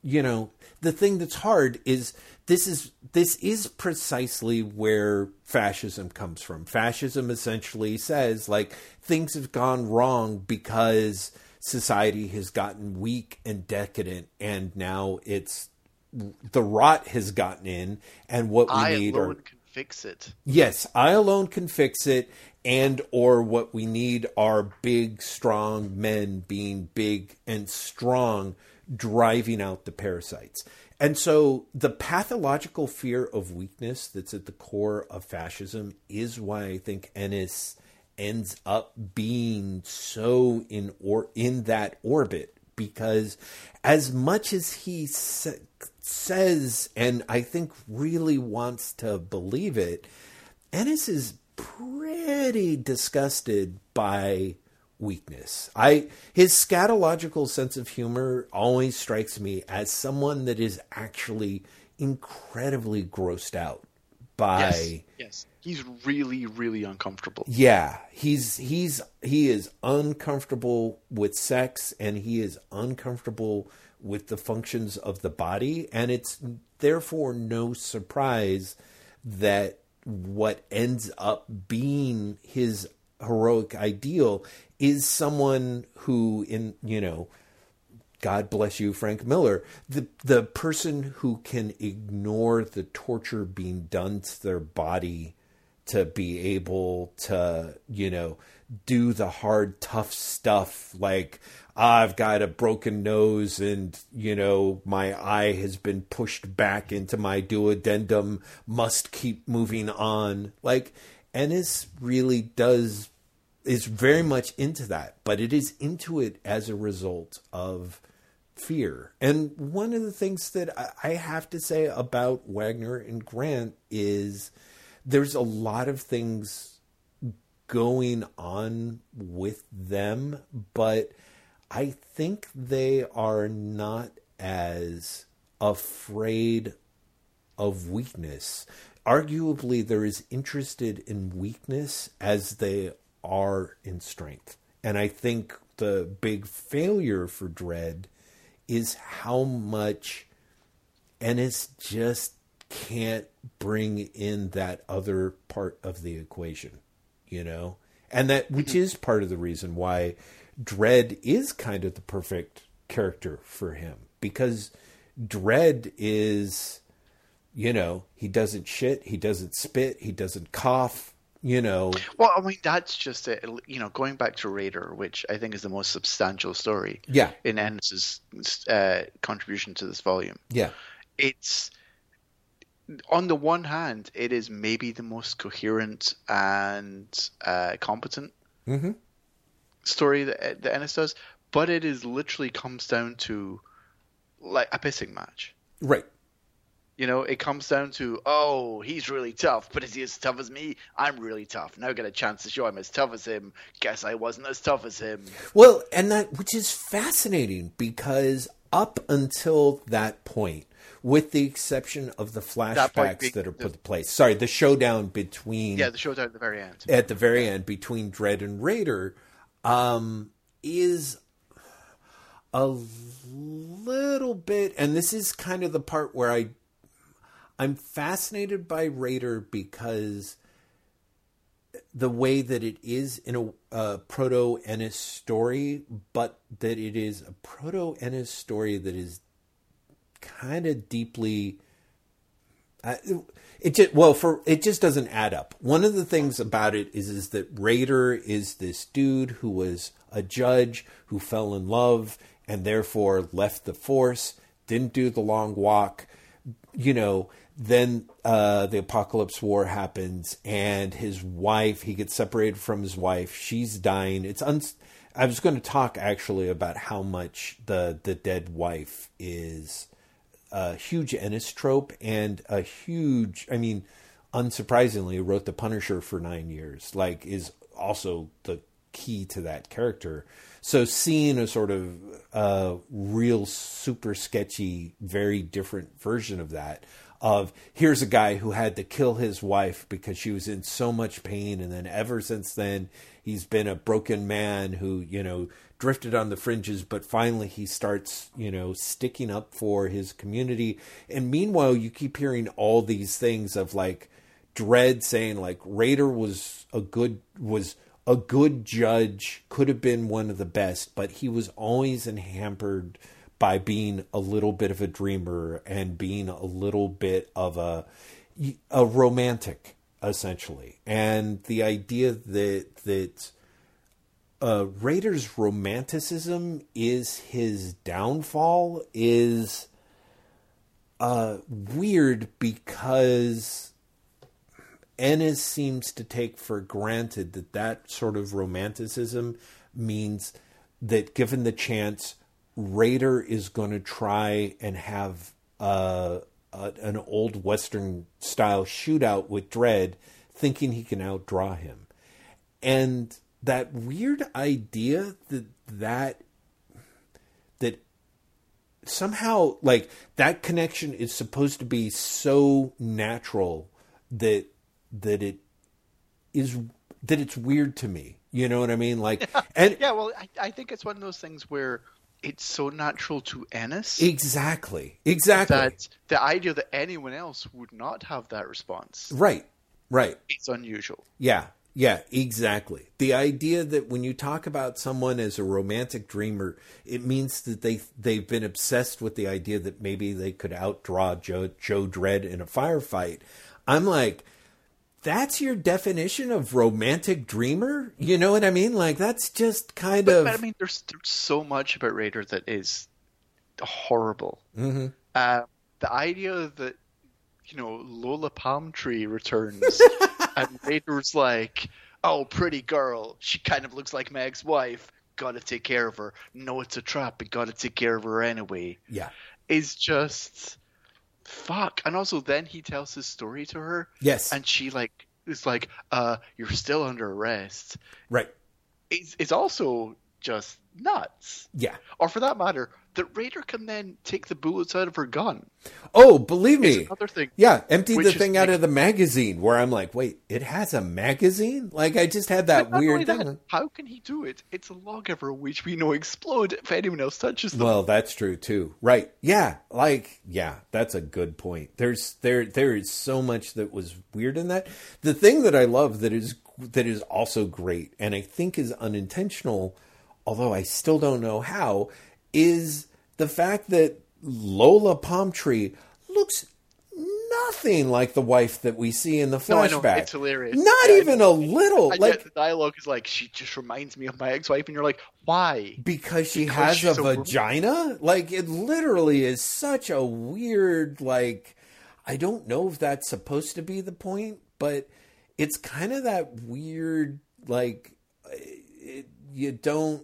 A: you know the thing that's hard is this is this is precisely where fascism comes from fascism essentially says like things have gone wrong because society has gotten weak and decadent and now it's the rot has gotten in and what we
B: I
A: need
B: alone
A: are
B: can fix it.
A: yes i alone can fix it and or what we need are big strong men being big and strong driving out the parasites and so the pathological fear of weakness that's at the core of fascism is why i think ennis ends up being so in or in that orbit because as much as he sa- says and I think really wants to believe it, Ennis is pretty disgusted by weakness. I his scatological sense of humor always strikes me as someone that is actually incredibly grossed out by
B: Yes, yes. He's really, really uncomfortable.
A: yeah, he's he's he is uncomfortable with sex and he is uncomfortable with the functions of the body and it's therefore no surprise that what ends up being his heroic ideal is someone who in you know God bless you, Frank Miller, the the person who can ignore the torture being done to their body to be able to, you know, do the hard, tough stuff like I've got a broken nose and, you know, my eye has been pushed back into my duodenum, must keep moving on. Like, Ennis really does, is very much into that, but it is into it as a result of fear. And one of the things that I- have to say about Wagner and Grant is there's a lot of things going on with them, but I think they are not as afraid of weakness. Arguably, they're as interested in weakness as they are in strength. And I think the big failure for Dredd is how much Ennis just can't bring in that other part of the equation, you know? And that, which is part of the reason why Dredd is kind of the perfect character for him because Dredd is, you know, he doesn't shit, he doesn't spit, he doesn't cough, you know.
B: Well, I mean, that's just it. You know, going back to Raider, which I think is the most substantial story
A: Yeah,
B: in Ennis's uh, contribution to this volume.
A: yeah,
B: It's on the one hand, it is maybe the most coherent and uh, competent
A: Mhm.
B: story that, that Ennis does, but it is literally comes down to like a pissing match.
A: right.
B: You know, it comes down to, oh, he's really tough, but is he as tough as me? I'm really tough. Now I get a chance to show I'm as tough as him. Guess I wasn't as tough as him.
A: Well, and that which is fascinating because up until that point, with the exception of the flashbacks
B: being
A: that are put in place, sorry, the showdown between
B: Yeah, the showdown at the very end.
A: at the very end between Dredd and Raider um, is a little bit, and this is kind of the part where I I'm fascinated by Raider because the way that it is in a proto Ennis story, but that it is a proto Ennis story that is kind of deeply uh, it just well for it just doesn't add up. One of the things about it is is that Raider is this dude who was a judge who fell in love and therefore left the force, didn't do the long walk, you know, then uh, the apocalypse war happens and his wife he gets separated from his wife. She's dying. It's un- i was going to talk actually about how much the the dead wife is a huge Ennis trope and a huge I mean unsurprisingly wrote the Punisher for 9 years like is also the key to that character. So seeing a sort of uh, real super sketchy very different version of that of here's a guy who had to kill his wife because she was in so much pain. And then ever since then he's been a broken man who you know drifted on the fringes but finally he starts you know sticking up for his community. And meanwhile you keep hearing all these things of like dredd saying like raider was a good was a good judge could have been one of the best but he was always in hampered by being a little bit of a dreamer and being a little bit of a a romantic essentially. And the idea that that uh, Raiders romanticism is his downfall is uh, weird because Ennis seems to take for granted that that sort of romanticism means that given the chance Raider is going to try and have uh, a, an old Western style shootout with Dredd, thinking he can outdraw him. And that weird idea that that that somehow like that connection is supposed to be so natural that that it is that it's weird to me. You know what I mean? Like and
B: Yeah, well, I, I think it's one of those things where it's so natural to Ennis
A: exactly. Exactly.
B: that the idea that anyone else would not have that response
A: right. Right.
B: It's unusual.
A: Yeah, yeah, exactly. The idea that when you talk about someone as a romantic dreamer, it means that they they've been obsessed with the idea that maybe they could outdraw Joe Joe Dredd in a firefight. I'm like, that's your definition of romantic dreamer? You know what I mean? Like that's just kind
B: But,
A: of
B: but I mean, there's, there's so much about Raider that is horrible.
A: Mm-hmm.
B: Uh, the idea that you know Lola Palm Tree returns <laughs> and Raider's like, "Oh, pretty girl. She kind of looks like Meg's wife. Got to take care of her. No, it's a trap, but got to take care of her anyway."
A: yeah.
B: Is just fuck. And also, then he tells his story to her,
A: Yes.
B: and she like is like, "Uh, you're still under arrest."
A: right.
B: It's, it's also just nuts.
A: Yeah.
B: Or for that matter, that Raider can then take the bullets out of her gun.
A: Oh, believe me.
B: Another thing.
A: Yeah, empty the thing out
B: like-
A: of the magazine where I'm like, wait, it has a magazine? Like I just had that weird thing.
B: that, how can he do it? It's a Lawgiver which we know explode if anyone else touches them.
A: Well, that's true too. Right. Yeah. Like, yeah, that's a good point. There's there there is so much that was weird in that. The thing that I love that is that is also great and I think is unintentional, although I still don't know how, is the fact that Lola Palm Tree looks nothing like the wife that we see in the flashback.
B: No, I. It's hilarious.
A: Not
B: Yeah,
A: even a little.
B: And
A: like
B: the dialogue is like, she just reminds me of my ex-wife, and you're like, why?
A: because she
B: Because
A: has a
B: a
A: vagina like it literally is such a weird like i don't know if that's supposed to be the point but it's kind of that weird like uh, it, you don't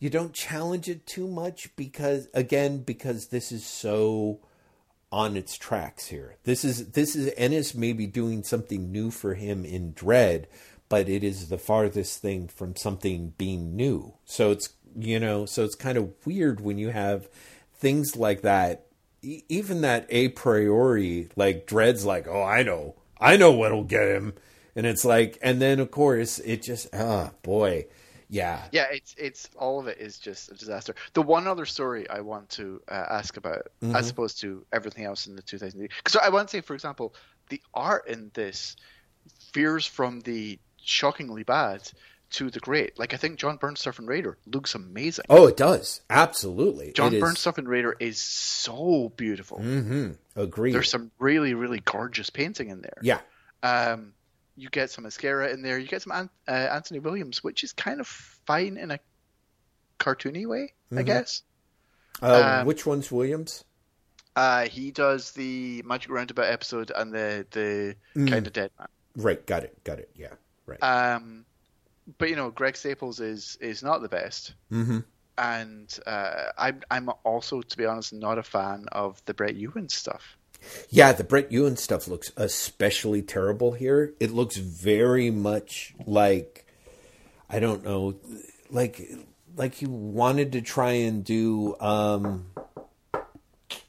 A: you don't challenge it too much because again because this is so on its tracks here. This is this is Ennis maybe doing something new for him in Dredd, but it is the farthest thing from something being new. So it's you know, so it's kind of weird when you have things like that. Even that a priori, like Dredd's, like, oh, I know, I know what'll get him, and it's like, and then of course it just, ah, boy, yeah,
B: yeah. It's it's all of it is just a disaster. The one other story I want to uh, ask about,
A: Mm-hmm.
B: as opposed to everything else in the 2000, because I want to say, for example, the art in this veers from the shockingly bad to the great. Like I think John Burns and Raider looks amazing.
A: Oh, it does absolutely.
B: John
A: It is-
B: Byrne's Surfing Raider is so beautiful.
A: Mm-hmm. Agreed.
B: There's some really really gorgeous painting in there.
A: yeah,
B: Um, you get some mascara in there. You get some An- uh, Anthony Williams, which is kind of fine in a cartoony way,
A: Mm-hmm.
B: I guess.
A: uh,
B: um,
A: which one's Williams?
B: Uh, he does the Magic Roundabout episode and the the
A: Mm.
B: kind of dead man.
A: Right, got it, got it. Yeah, right.
B: Um, but you know, Greg Staples is is not the best,
A: mm-hmm.
B: and uh, I'm I'm also, to be honest, not a fan of the Brett Ewins stuff.
A: Yeah, the Brett Ewins stuff looks especially terrible here. It looks very much like I don't know, like like he wanted to try and do um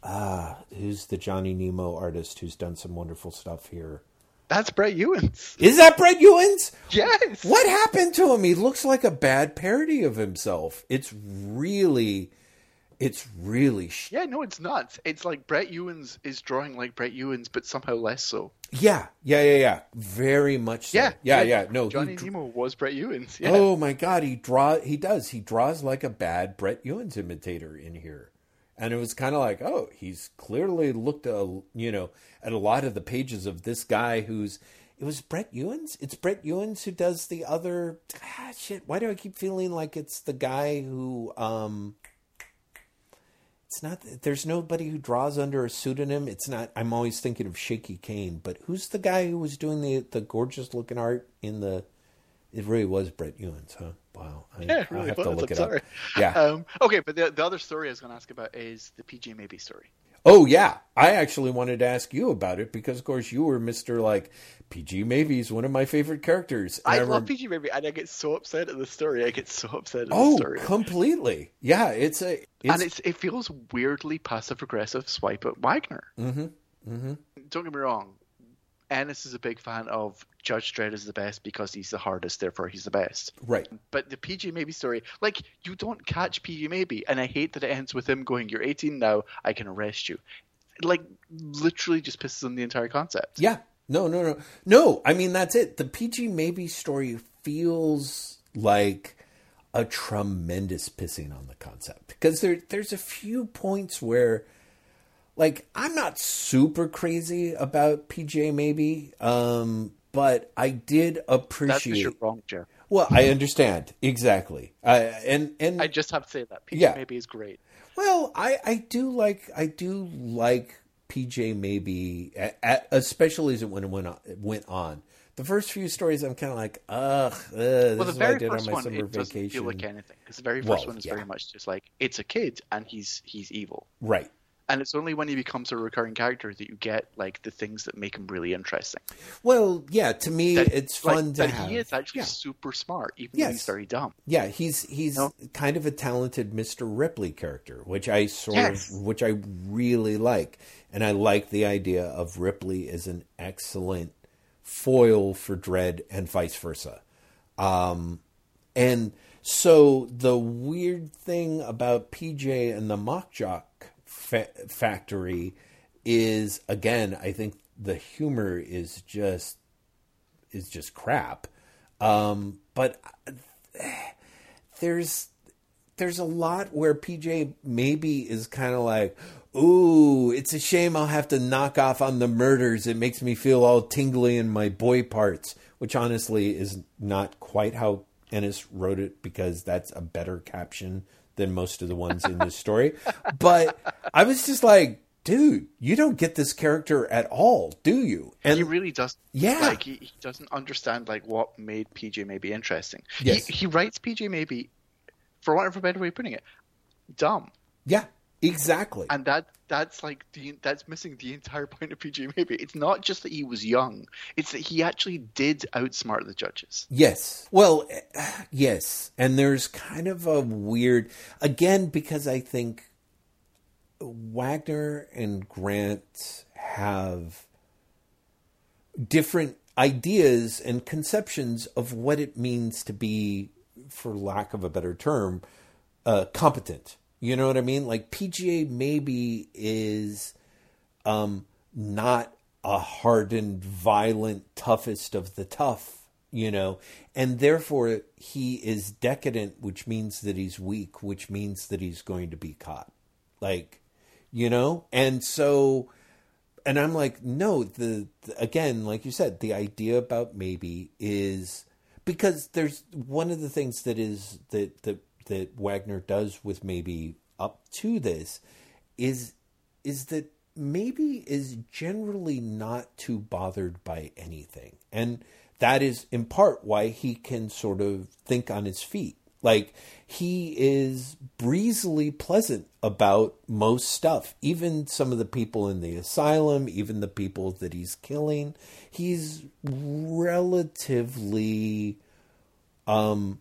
A: uh who's the Johnny Nemo artist who's done some wonderful stuff here.
B: That's Brett Ewins.
A: Is that Brett Ewins?
B: Yes.
A: What happened to him? He looks like a bad parody of himself. It's really it's really sh-
B: Yeah, no, it's not. It's like Brett Ewins is drawing like Brett Ewins, but somehow less so.
A: yeah, yeah, yeah, yeah. Very much so.
B: Yeah,
A: yeah, yeah. No,
B: Johnny
A: dr-
B: Nemo was Brett Ewins. Yeah.
A: Oh my god, he draw he does. He draws like a bad Brett Ewins imitator in here. And it was kind of like, oh, he's clearly looked a you know at a lot of the pages of this guy who's it was Brett Ewins. It's Brett Ewins who does the other ah, shit. Why do I keep feeling like it's the guy who um it's not there's nobody who draws under a pseudonym. It's not I'm always thinking of Shaky Kane, but who's the guy who was doing the the gorgeous looking art in the it really was Brett Ewins, huh? Wow. I,
B: Yeah, it
A: I'll have
B: was.
A: to look
B: I'm
A: it
B: sorry.
A: up. Yeah. <laughs>
B: Um, okay, but the, the other story I was going to ask about is the PJ Maybe story.
A: Oh yeah, I actually wanted to ask you about it because, of course, you were Mister like PJ Maybe's one of my favorite characters.
B: I,
A: rem-
B: love PJ Maybe, and I get so upset at the story. I get so upset at the story.
A: Oh, completely. Yeah, it's a. It's,
B: and it's it feels weirdly passive aggressive swipe at Wagner.
A: mm-hmm, mm-hmm.
B: Don't get me wrong. Ennis is a big fan of Judge Dredd is the best because he's the hardest, therefore he's the best.
A: Right.
B: But the PJ Maybe story, like you don't catch PJ Maybe, and I hate that it ends with him going, "You're 18 now, I can arrest you." Like literally just pisses on the entire concept.
A: Yeah. No, no, no, no. I mean, that's it. The PJ Maybe story feels like a tremendous pissing on the concept because there, there's a few points where, like, I'm not super crazy about PJ Maybe, um, but I did
B: That's
A: appreciate.
B: you're wrong, Jeff.
A: Well, I understand exactly, uh, and and
B: I just have to say that PJ
A: Yeah.
B: Maybe is great.
A: Well, I, I do like I do like PJ maybe especially as it when went on, went on. The first few stories, I'm kind of like, ugh, uh, this
B: Well, the
A: is what I
B: very
A: did on
B: first
A: my
B: one,
A: summer
B: it doesn't
A: vacation.
B: feel like anything because the very first
A: Well,
B: one is
A: yeah.
B: very much just like it's a kid and he's he's evil.
A: right.
B: And it's only when he becomes a recurring character that you get like the things that make him really interesting.
A: Well, yeah. To me,
B: That-
A: it's
B: like,
A: fun to
B: that
A: have.
B: he is actually
A: yeah.
B: super smart, even
A: Yes.
B: though he's very dumb.
A: Yeah, he's he's
B: No.
A: kind of a talented Mr. Ripley character, which I sort
B: Yes.
A: of which I really like. And I like the idea of Ripley as an excellent foil for Dredd and vice versa. Um and so the weird thing about PJ and the Mock Jock fa- factory is again, I think the humor is just is just crap. Um, but there's there's a lot where PJ maybe is kind of like, ooh, it's a shame I'll have to knock off on the murders. It makes me feel all tingly in my boy parts, which honestly is not quite how Ennis wrote it because that's a better caption than most of the ones in this story. But I was just like, dude, you don't get this character at all, do you? And
B: he really does.
A: Yeah.
B: like he, he doesn't understand like what made PJ maybe interesting.
A: Yes.
B: He, he writes PJ maybe, for want of a better way of putting it, dumb.
A: yeah, Exactly.
B: And that that's like the that's missing the entire point of PJ Maybe. It's not just that he was young; it's that he actually did outsmart the judges.
A: Yes. Well, yes. And there's kind of a weird again because I think Wagner and Grant have different ideas and conceptions of what it means to be, for lack of a better term, uh, competent. You know what I mean? Like PJ maybe is um, not a hardened, violent, toughest of the tough, you know, and therefore he is decadent, which means that he's weak, which means that he's going to be caught. Like, you know? And so and I'm like, no, the, the, again, like you said, the idea about maybe is because there's one of the things that is that that that Wagner does with maybe up to this is is that maybe is generally not too bothered by anything. And that is in part why he can sort of think on his feet like he is breezily pleasant about most stuff, even some of the people in the asylum, even the people that he's killing. He's relatively um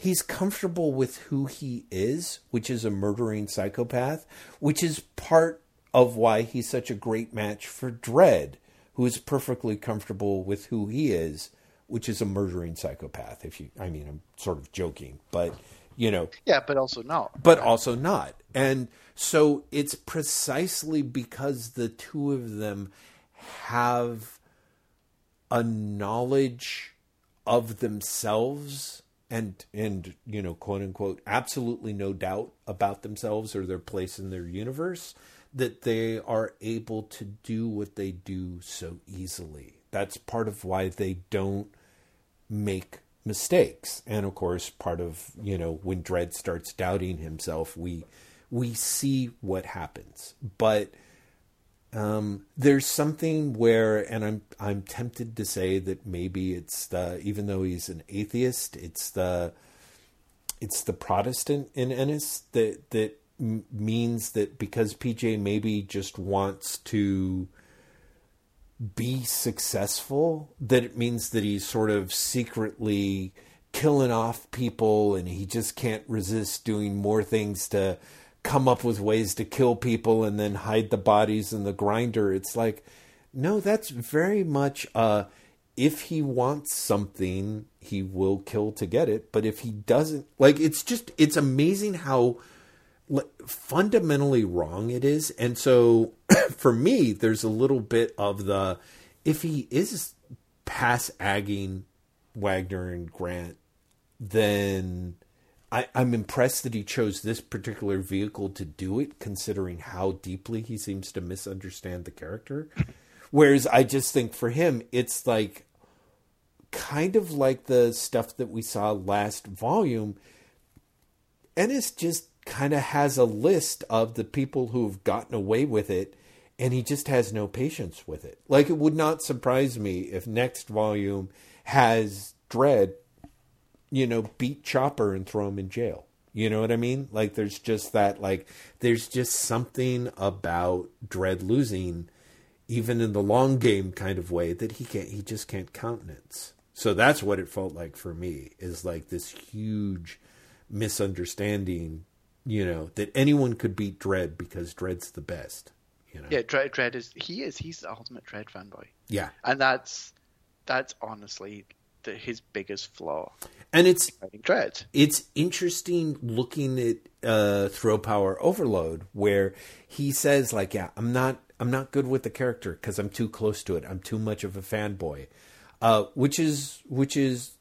A: he's comfortable with who he is, which is a murdering psychopath, which is part of why he's such a great match for Dredd, who is perfectly comfortable with who he is which is a murdering psychopath. If you, I mean, I'm sort of joking, but you know,
B: yeah, but also not,
A: but also not, and so it's precisely because the two of them have a knowledge of themselves and and you know quote unquote absolutely no doubt about themselves or their place in their universe that they are able to do what they do so easily that's part of why they don't make mistakes. And of course, part of, you know, when Dredd starts doubting himself, we we see what happens. But um, there's something where, and I'm I'm tempted to say that maybe it's the even though he's an atheist, it's the it's the Protestant in Ennis that that m- means that because PJ maybe just wants to be successful, that it means that he's sort of secretly killing off people and he just can't resist doing more things to come up with ways to kill people and then hide the bodies in the grinder. It's like, no, that's very much uh if he wants something, he will kill to get it. But if he doesn't, like, it's just, it's amazing how fundamentally wrong it is. And so <clears throat> for me, there's a little bit of the if he is pass agging Wagner and Grant, then I, I'm impressed that he chose this particular vehicle to do it, considering how deeply he seems to misunderstand the character. <laughs> Whereas I just think for him, it's like kind of like the stuff that we saw last volume. Ennis just kind of has a list of the people who've gotten away with it and he just has no patience with it. Like it would not surprise me if next volume has Dredd, you know, beat Chopper and throw him in jail. You know what I mean? Like there's just that like there's just something about Dredd losing even in the long game kind of way that he can't he just can't countenance. So that's what it felt like for me is like this huge misunderstanding you know, that anyone could beat Dredd because Dredd's the best. You know?
B: Yeah, Dredd, Dredd is he is he's the ultimate Dredd fanboy.
A: Yeah,
B: and that's that's honestly the, his biggest flaw.
A: And it's. It's interesting looking at uh, Thrill-Power Overload, where he says like, "Yeah, I'm not I'm not good with the character because I'm too close to it. I'm too much of a fanboy," uh, which is which is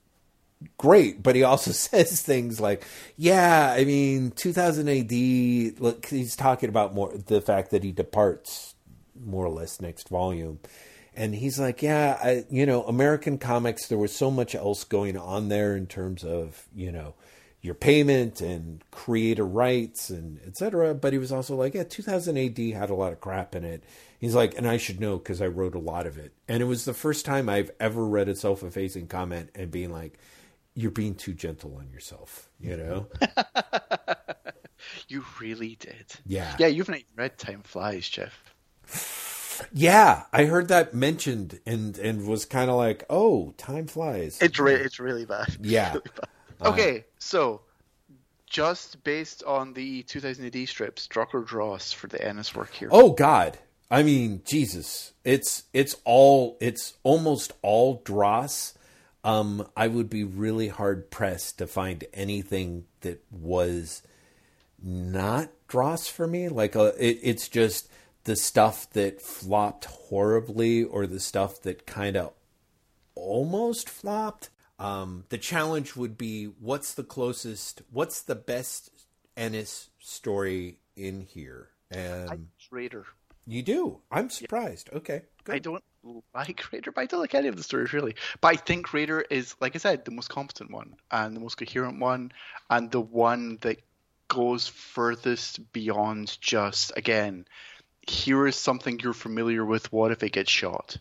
A: great, but he also <laughs> says things like, "Yeah, I mean, 2000 AD." Look, he's talking about more the fact that he departs more or less next volume, and he's like, "Yeah, I, you know, American comics. There was so much else going on there in terms of you know." Your payment and creator rights and etc. But he was also like, yeah, 2000 AD had a lot of crap in it. He's like, and I should know because I wrote a lot of it. And it was the first time I've ever read a self effacing comment and being like, you're being too gentle on yourself, you know? <laughs>
B: You really did.
A: Yeah.
B: Yeah, you've not even read Time Flies, Jeff.
A: Yeah, I heard that mentioned and and was kind of like, "Oh, time flies."
B: It's re- it's really bad. <laughs>
A: Yeah.
B: Really bad. Okay, so just based on the 2000 AD strips, Drokk or Dross for the Ennis work here.
A: Oh God. I mean, Jesus. It's it's all it's almost all Dross. Um, I would be really hard pressed to find anything that was not Dross for me. Like uh it, it's just the stuff that flopped horribly or the stuff that kind of almost flopped. Um, the challenge would be what's the closest, what's the best Ennis story in here? And
B: I, Raider.
A: you do. I'm surprised. Okay, good.
B: I don't like Raider, but I don't like any of the stories really. But I think Raider is, like I said, the most competent one and the most coherent one, and the one that goes furthest beyond just again. Here is something you're familiar with. What if it gets shot?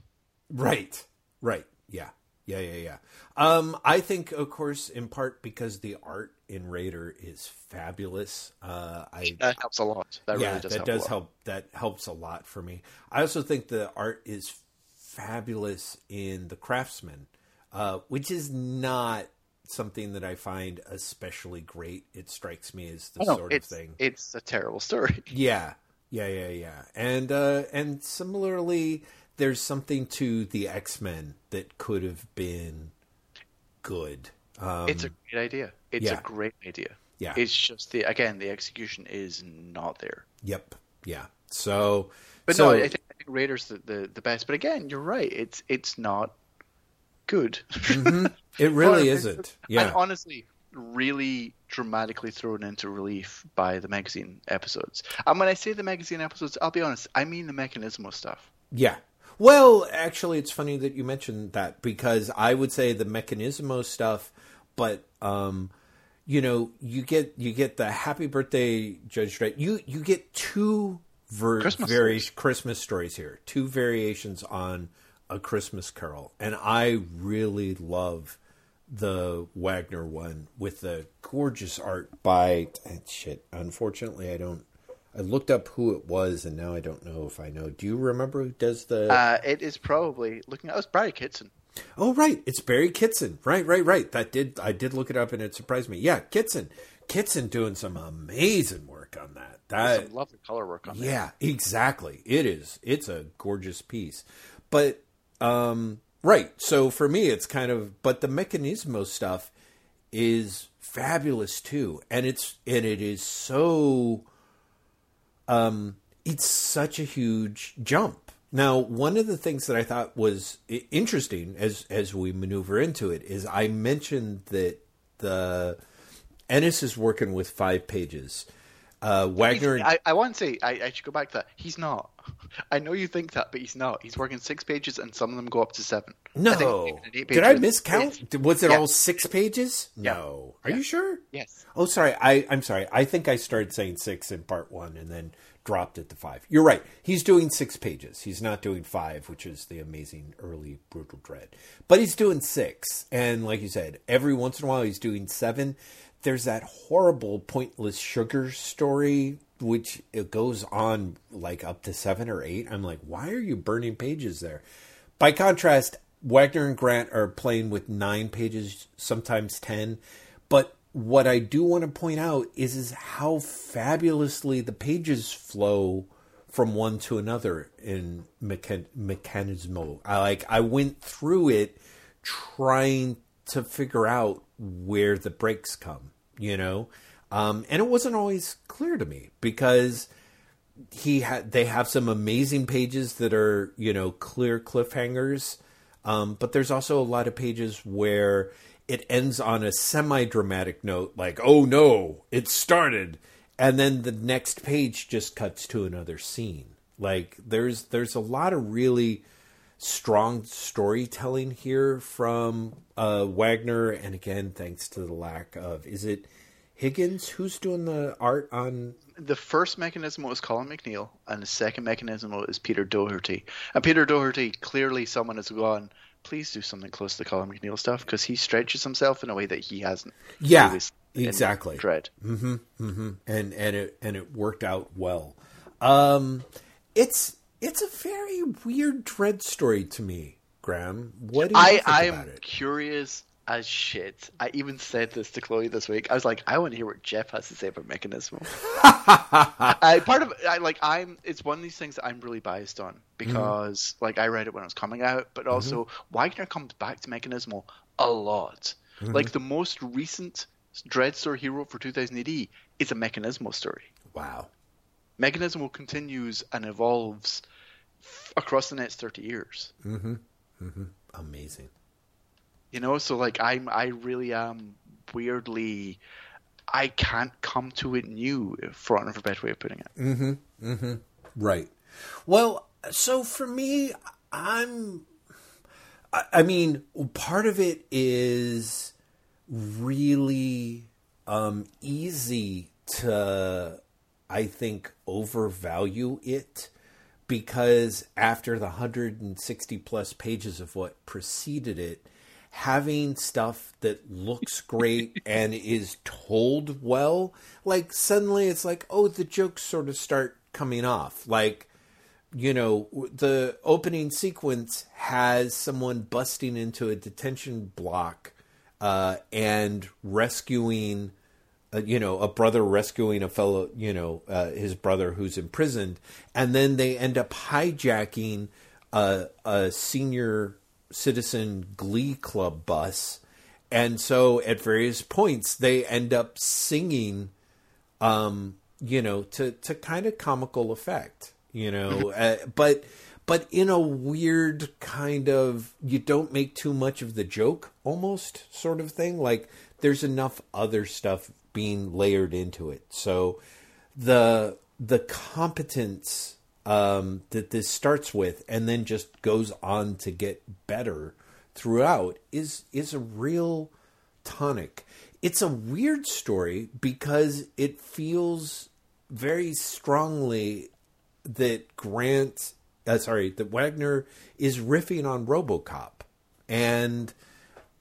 A: Right. Right. Yeah. Yeah. Yeah. Yeah. Um, I think, of course, in part because the art in Raider is fabulous. Uh, I
B: That helps a lot. That
A: yeah,
B: really does
A: that
B: help.
A: does help. That helps a lot for me. I also think the art is fabulous in the Craftsman, uh, which is not something that I find especially great. It strikes me as the
B: Oh,
A: sort of thing.
B: It's a terrible story. <laughs>
A: Yeah, yeah, yeah, yeah. And uh, and similarly, there's something to the X Men that could have been good. Um,
B: it's a great idea. It's
A: yeah.
B: a great idea.
A: Yeah.
B: It's just the again the execution is not there.
A: yep, yeah. So,
B: But
A: so,
B: no, I think, I think Raiders the, the the best. But again, you're right. It's it's not good. <laughs>
A: it really isn't.
B: And
A: Yeah,
B: honestly, really dramatically thrown into relief by the magazine episodes. And when I say the magazine episodes, I'll be honest, I mean the Mechanismo stuff.
A: yeah. Well, actually, it's funny that you mentioned that because I would say the Mechanismo stuff, but um, you know, you get you get the Happy Birthday Judge Dredd. You you get two ver-
B: Christmas
A: vari-
B: stories.
A: Christmas stories here, two variations on a Christmas Carol, and I really love the Wagner one with the gorgeous art by eh, shit. Unfortunately, I don't. I looked up who it was, and now I don't know if I know. Do you remember who does the?
B: Uh, it is probably looking at us, Barry Kitson.
A: Oh, right. It's Barry Kitson. Right, right, right. That did I did look it up and it surprised me. Yeah, Kitson. Kitson doing some amazing work on that. That
B: lovely color work on that.
A: yeah, exactly. It is. It's a gorgeous piece. But um right. So for me it's kind of but the Mechanismo stuff is fabulous too. And it's and it is so um it's such a huge jump. Now, one of the things that I thought was interesting as as we maneuver into it is I mentioned that the Ennis is working with five pages. Uh, Wagner,
B: I, I want to say I, I should go back to that. He's not. I know you think that, but he's not. He's working six pages, and some of them go up to seven. I
A: no,
B: even
A: did I miscount? Was it
B: Yeah.
A: all six pages?
B: Yeah.
A: No, are
B: Yeah.
A: you sure?
B: Yes.
A: Oh, sorry. I I'm sorry. I think I started saying six in part one and then dropped it to five. You're right. He's doing six pages. He's not doing five, which is the amazing early brutal dredd. But he's doing six, and like you said, every once in a while he's doing seven. There's that horrible pointless sugar story, which it goes on like up to seven or eight. I'm like, why are you burning pages there? By contrast, Wagner and Grant are playing with nine pages, sometimes ten. But what I do want to point out is is how fabulously the pages flow from one to another in Mechan- Mechanismo. I like I went through it trying to figure out where the breaks come, you know, um, and it wasn't always clear to me because he had they have some amazing pages that are you know clear cliffhangers. Um, but there's also a lot of pages where it ends on a semi-dramatic note like oh no it started. And then the next page just cuts to another scene. Like there's there's a lot of really strong storytelling here from uh, Wagner. And again thanks to the lack of is it Higgins who's doing the art on
B: The first mechanism was Colin MacNeil, and the second mechanism is Peter Doherty. And Peter Doherty, clearly someone has gone, please do something close to Colin MacNeil stuff, because he stretches himself in a way that he hasn't.
A: Yeah, exactly
B: Dredd.
A: Mm-hmm, mm-hmm. And and it and it worked out well. Um, it's it's a very weird Dredd story to me, Graham. What do you
B: I
A: think
B: I'm
A: about it?
B: curious as shit. I even said this to Chloe this week. I was like, I want to hear what Jeff has to say about Mechanismo. <laughs> I part of I like I'm. It's one of these things that I'm really biased on because mm-hmm. like I read it when it was coming out, but mm-hmm. also Wagner comes back to Mechanismo a lot. Mm-hmm. Like the most recent Dredd story he wrote for 2000 AD is a Mechanismo story.
A: Wow.
B: Mechanismo continues and evolves f- across the next 30 years.
A: Amazing.
B: You know, so like I'm, I really am weirdly, I can't come to it new, for want of a better way of putting it. Mm-hmm. Mm-hmm.
A: Right. Well, so for me, I'm. I mean, part of it is really um, easy to, I think, overvalue it because after the 160 plus pages of what preceded it, having stuff that looks great <laughs> and is told well, like suddenly it's like, oh, the jokes sort of start coming off. Like, you know, the opening sequence has someone busting into a detention block uh, and rescuing, uh, you know, a brother rescuing a fellow, you know, uh, his brother who's imprisoned, and then they end up hijacking a, a senior citizen glee club bus. And so at various points, they end up singing um, you know, to to kind of comical effect, you know, uh, but but in a weird kind of you don't make too much of the joke almost sort of thing. Like there's enough other stuff being layered into it. So the the competence um, that this starts with and then just goes on to get better throughout is is a real tonic. It's a weird story because it feels very strongly that Grant, uh, sorry, that Wagner is riffing on RoboCop, and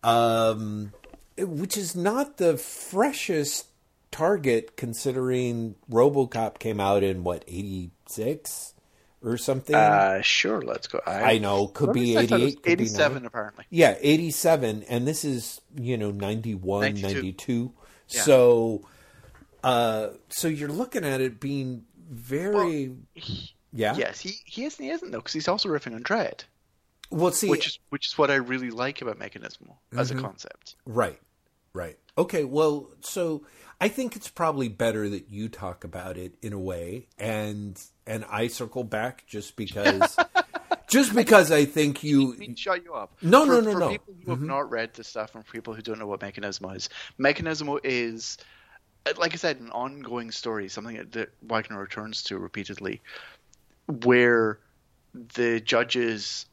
A: um, which is not the freshest target considering RoboCop came out in what eighty six or something.
B: Uh, sure, let's go.
A: I know, could be
B: I thought it was
A: 88, could
B: 87
A: 90.
B: apparently.
A: Yeah, 87 and this is, you know, 91,
B: 92.
A: 92.
B: Yeah.
A: So uh so you're looking at it being very yeah.
B: Yes, he he is he isn't though, because he's also riffing on Dredd,
A: Well, see
B: which is which is what I really like about Mechanismo as
A: Mm-hmm.
B: a concept.
A: right. Right. Okay, well, so I think it's probably better that you talk about it in a way and and I circle back just because <laughs> just because I think you
B: shut you up.
A: No,
B: for,
A: no, no,
B: for
A: no. Mm-hmm.
B: people who have not read the stuff and for people who don't know what Mechanismo is, Mechanismo is, like I said, an ongoing story, something that- that Wagner returns to repeatedly, where the judges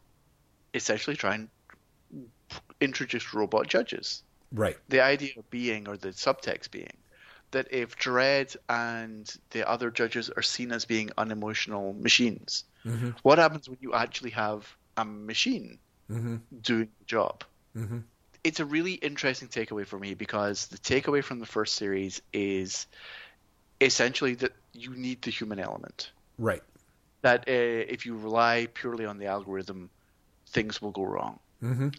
B: essentially try and introduce robot judges.
A: right.
B: The idea of being, or the subtext being, that if Dredd and the other judges are seen as being unemotional machines, mm-hmm. what happens when you actually have a machine mm-hmm. doing the job? Mm-hmm. It's a really interesting takeaway for me because the takeaway from the first series is essentially that you need the human element.
A: Right.
B: That uh, if you rely purely on the algorithm, things will go wrong.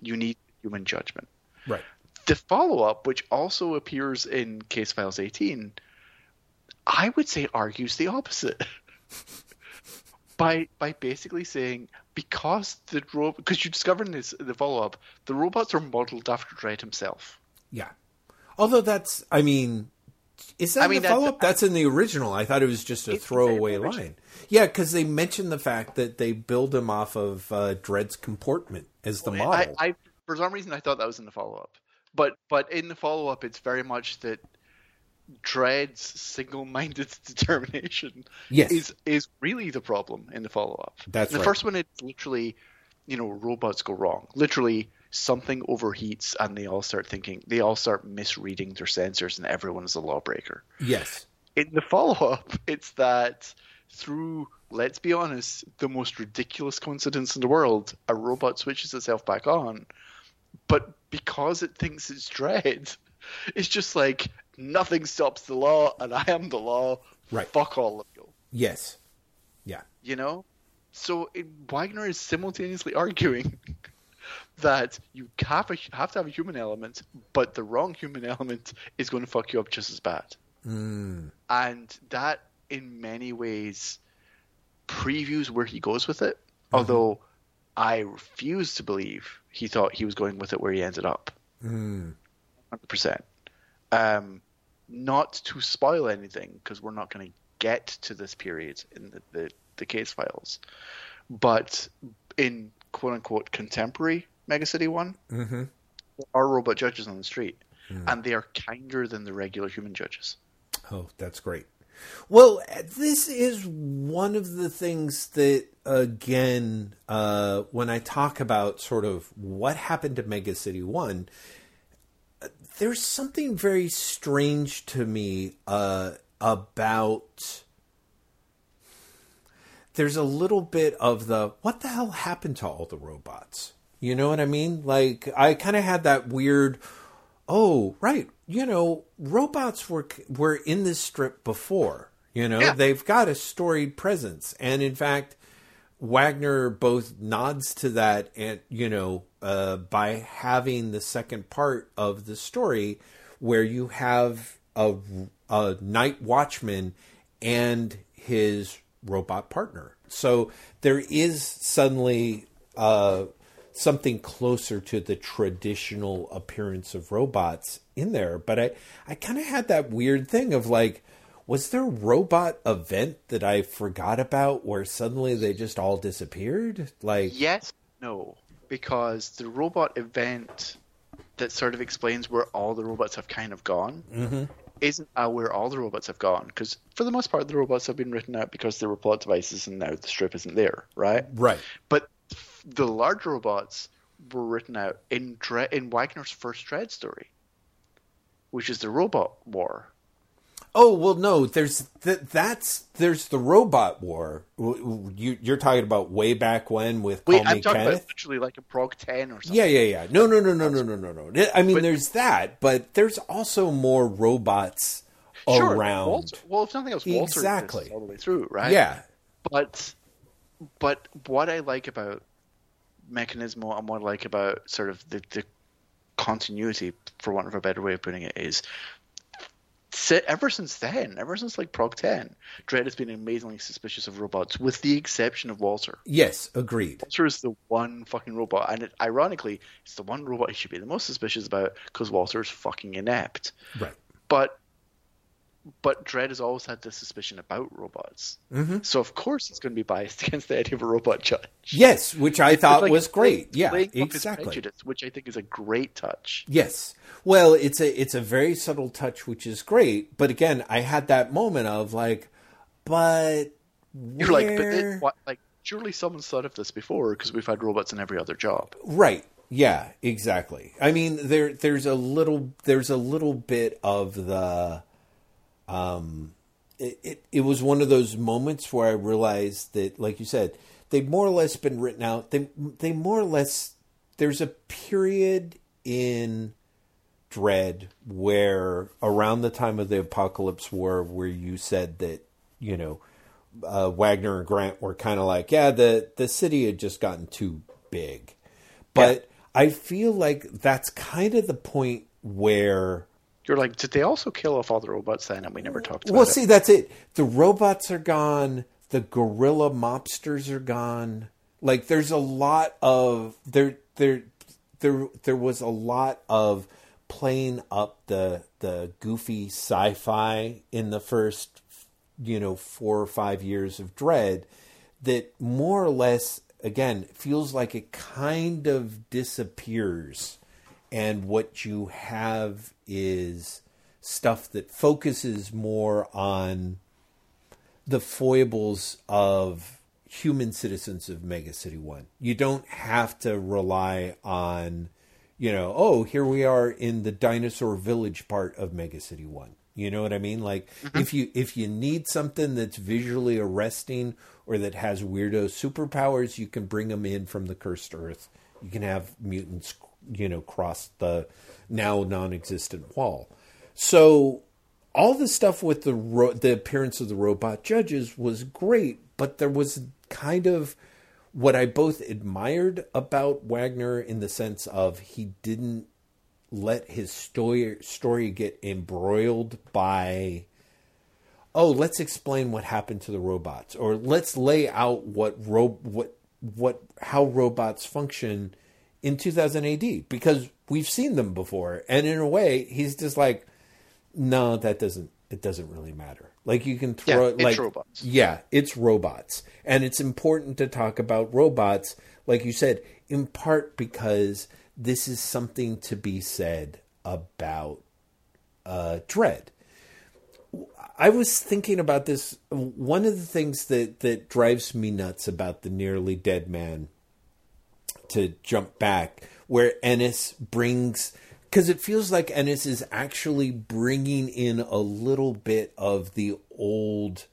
B: You need human judgment
A: Right.
B: The follow up, which also appears in Case Files 18, I would say argues the opposite. <laughs> by by basically saying because the because you discover in this the follow up the robots are modeled after Dredd himself.
A: Yeah. Although that's, I mean, is that
B: I
A: in
B: mean,
A: the follow up? That's in the original. I thought it was just a throwaway line. Yeah, because they mentioned the fact that they build him off of uh, Dredd's comportment as the
B: I,
A: model.
B: I for some reason I thought that was in the follow up, but but in the follow up it's very much that Dredd's single minded <laughs> determination
A: Yes.
B: is is really the problem in the follow up.
A: That's
B: the
A: right.
B: first one. It's literally, you know, robots go wrong. Literally, something overheats and they all start thinking. They all start misreading their sensors, and everyone is a lawbreaker.
A: yes.
B: In the follow up, <laughs> it's that through. Let's be honest, the most ridiculous coincidence in the world, a robot switches itself back on, but because it thinks it's Dredd, <laughs> it's just like nothing stops the law, and I am the law.
A: Right.
B: Fuck all of you.
A: Yes. Yeah.
B: You know? So it, Wagner is simultaneously <laughs> arguing that you have, a, have to have a human element, but the wrong human <laughs> element is going to fuck you up just as bad.
A: Mm.
B: And that, in many ways, previews where he goes with it. Although I refuse to believe he thought he was going with it where he ended up.
A: Mm.
B: 100%. Um, not to spoil anything, because we're not going to get to this period in the, the, the case files. But in quote unquote contemporary Megacity 1,
A: Mm-hmm.
B: there are robot judges on the street. And they are kinder than the regular human judges.
A: Oh, that's great. Well, this is one of the things that, again, uh, when I talk about sort of what happened to Mega City 1, uh, there's something very strange to me uh, about. There's a little bit of the what the hell happened to all the robots? You know what I mean? Like, I kind of had that weird oh right you know robots were were in this strip before you know?
B: Yeah.
A: they've got a storied presence. And in fact wagner both nods to that and you know uh, by having the second part of the story where you have a, a night watchman and his robot partner. So there is suddenly uh, something closer to the traditional appearance of robots in there. But I, I kind of had that weird thing of like, was there a robot event that I forgot about where suddenly they just all disappeared? Like,
B: Yes, no, because the robot event that sort of explains where all the robots have kind of gone isn't uh, where all the robots have gone. Because for the most part, the robots have been written out because they were plot devices, and now the strip isn't there, right?
A: right.
B: But the large robots were written out in Dre- in Wagner's first Dredd story, which is the Robot War.
A: Oh well, no. There's th- that's there's the robot war. You, you're talking about way back when with
B: Wait,
A: Call
B: I'm
A: Me
B: talking
A: Kenneth.
B: about literally like a Prog 10 or something.
A: Yeah, yeah, yeah. No, no, no, no, no, no, no, no. I mean,
B: But-
A: there's that, but there's also more robots
B: Sure,
A: around.
B: Walter, well, if nothing else, Walter
A: Exactly.
B: all the way through, right?
A: Yeah,
B: But but what I like about Mechanismo and what I like about sort of the, the continuity, for want of a better way of putting it, is ever since then, ever since like Prog 10, Dredd has been amazingly suspicious of robots, with the exception of Walter.
A: yes, agreed.
B: Walter is the one fucking robot, and it, ironically, it's the one robot he should be the most suspicious about because Walter is fucking inept.
A: Right.
B: But but Dredd has always had this suspicion about robots, mm-hmm. so of course it's going to be biased <laughs> against the idea of a robot judge.
A: Yes, which I thought
B: like
A: was great.
B: playing-
A: Yeah,
B: playing up his
A: exactly.
B: prejudice, which I think is a great touch.
A: Yes. Well, it's a it's a very subtle touch, which is great. But again, I had that moment of like, but
B: You're like, but it, what, like surely someone's thought of this before because we've had robots in every other job.
A: Right. Yeah, exactly. I mean there there's a little there's a little bit of the um it, it it was one of those moments where I realized that like you said, they've more or less been written out. They they more or less there's a period in Dredd where around the time of the Apocalypse War where you said that, you know, uh, Wagner and Grant were kind of like, yeah, the the city had just gotten too big. But I feel like that's kind of the point where
B: You're like, did they also kill off all the robots then, and we never talked about it.
A: well,
B: it?
A: see, that's it. The robots are gone. The gorilla mobsters are gone. Like, there's a lot of there, there, there, there was a lot of playing up the the goofy sci-fi in the first, you know, four or five years of Dredd. That more or less, again, feels like it kind of disappears, and what you have is stuff that focuses more on the foibles of human citizens of Mega City 1. You don't have to rely on, you know, oh, here we are in the dinosaur village part of Mega City 1. You know what I mean? Like mm-hmm. if you if you need something that's visually arresting or that has weirdo superpowers, you can bring them in from the cursed earth. You can have mutants, you know, cross the now non-existent wall. So all the stuff with the ro- the appearance of the robot judges was great, but there was kind of what I both admired about Wagner in the sense of he didn't let his story story get embroiled by oh let's explain what happened to the robots or let's lay out what ro- what what how robots function in 2000 AD because we've seen them before and in a way he's just like no that doesn't it doesn't really matter like you can throw
B: Yeah,
A: like
B: robots.
A: yeah it's robots and it's important to talk about robots like you said in part because this is something to be said about uh, dredd I was thinking about this. One of the things that, that drives me nuts about the nearly dead man, to jump back, where Ennis brings, because it feels like Ennis is actually bringing in a little bit of the old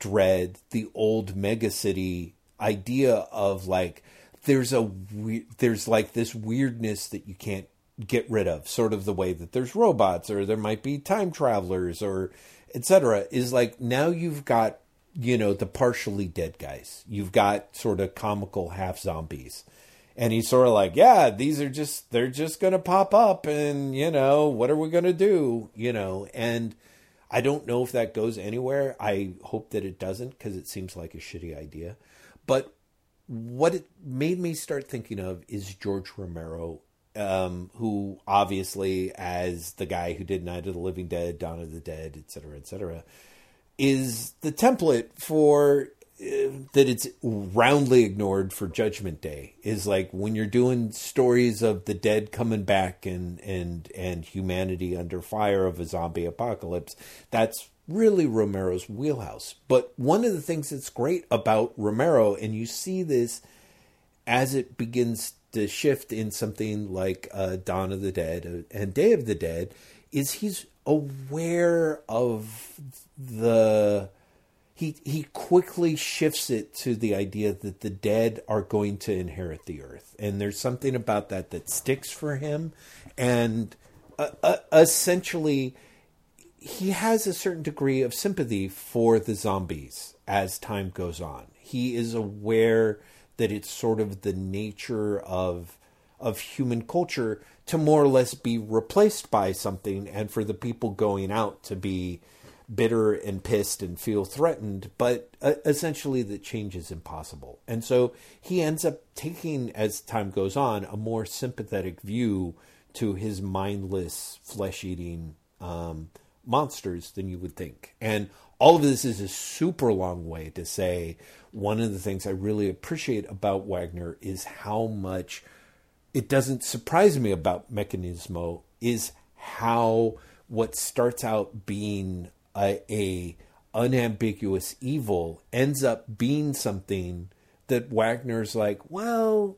A: dredd, the old megacity idea of like, there's a we- there's like this weirdness that you can't get rid of, sort of the way that there's robots or there might be time travelers or etc. Is like now you've got you know the partially dead guys. You've got sort of comical half zombies. And he's sort of like, yeah, these are just, they're just going to pop up and, you know, what are we going to do? You know, and I don't know if that goes anywhere. I hope that it doesn't because it seems like a shitty idea. But what it made me start thinking of is George Romero, um, who obviously, as the guy who did Night of the Living Dead, Dawn of the Dead, et cetera, et cetera, is the template for that it's roundly ignored for Judgment Day. Is like when you're doing stories of the dead coming back and and and humanity under fire of a zombie apocalypse. That's really Romero's wheelhouse. But one of the things that's great about Romero, and you see this as it begins to shift in something like uh, Dawn of the Dead and Day of the Dead, is he's aware of the he he quickly shifts it to the idea that the dead are going to inherit the earth, and there's something about that that sticks for him, and uh, uh, essentially he has a certain degree of sympathy for the zombies as time goes on. He is aware that it's sort of the nature of of human culture to more or less be replaced by something and for the people going out to be bitter and pissed and feel threatened but uh, essentially the change is impossible and so he ends up taking as time goes on a more sympathetic view to his mindless flesh-eating um, monsters than you would think. And all of this is a super long way to say one of the things I really appreciate about Wagner is how much it doesn't surprise me about Mechanismo is how what starts out being a, a unambiguous evil ends up being something that Wagner's like, well,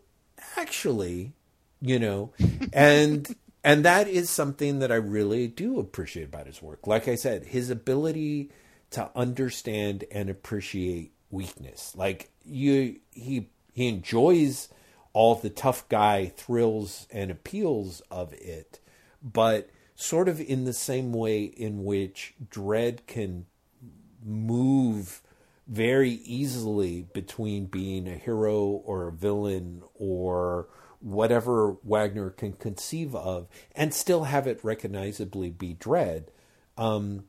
A: actually, you know, <laughs> and and that is something that I really do appreciate about his work. Like I said, his ability to understand and appreciate weakness. Like you he he enjoys all the tough guy thrills and appeals of it, but sort of in the same way in which Dredd can move very easily between being a hero or a villain or whatever Wagner can conceive of and still have it recognizably be Dredd. Um,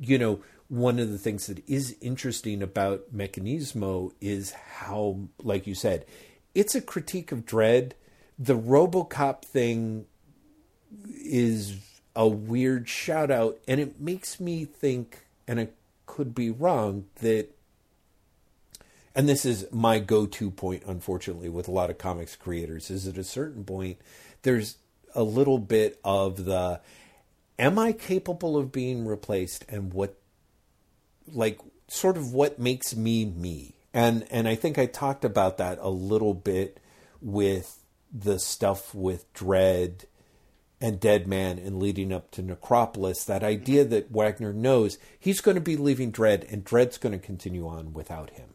A: you know, one of the things that is interesting about Mechanismo is how, like you said, it's a critique of Dredd. The Robocop thing is a weird shout out, and it makes me think, and I could be wrong, that and this is my go-to point unfortunately with a lot of comics creators is at a certain point there's a little bit of the am i capable of being replaced and what like sort of what makes me me. And and i think i talked about that a little bit with the stuff with dredd and Dead Man and leading up to Necropolis, that idea that Wagner knows he's going to be leaving Dredd and Dredd's going to continue on without him.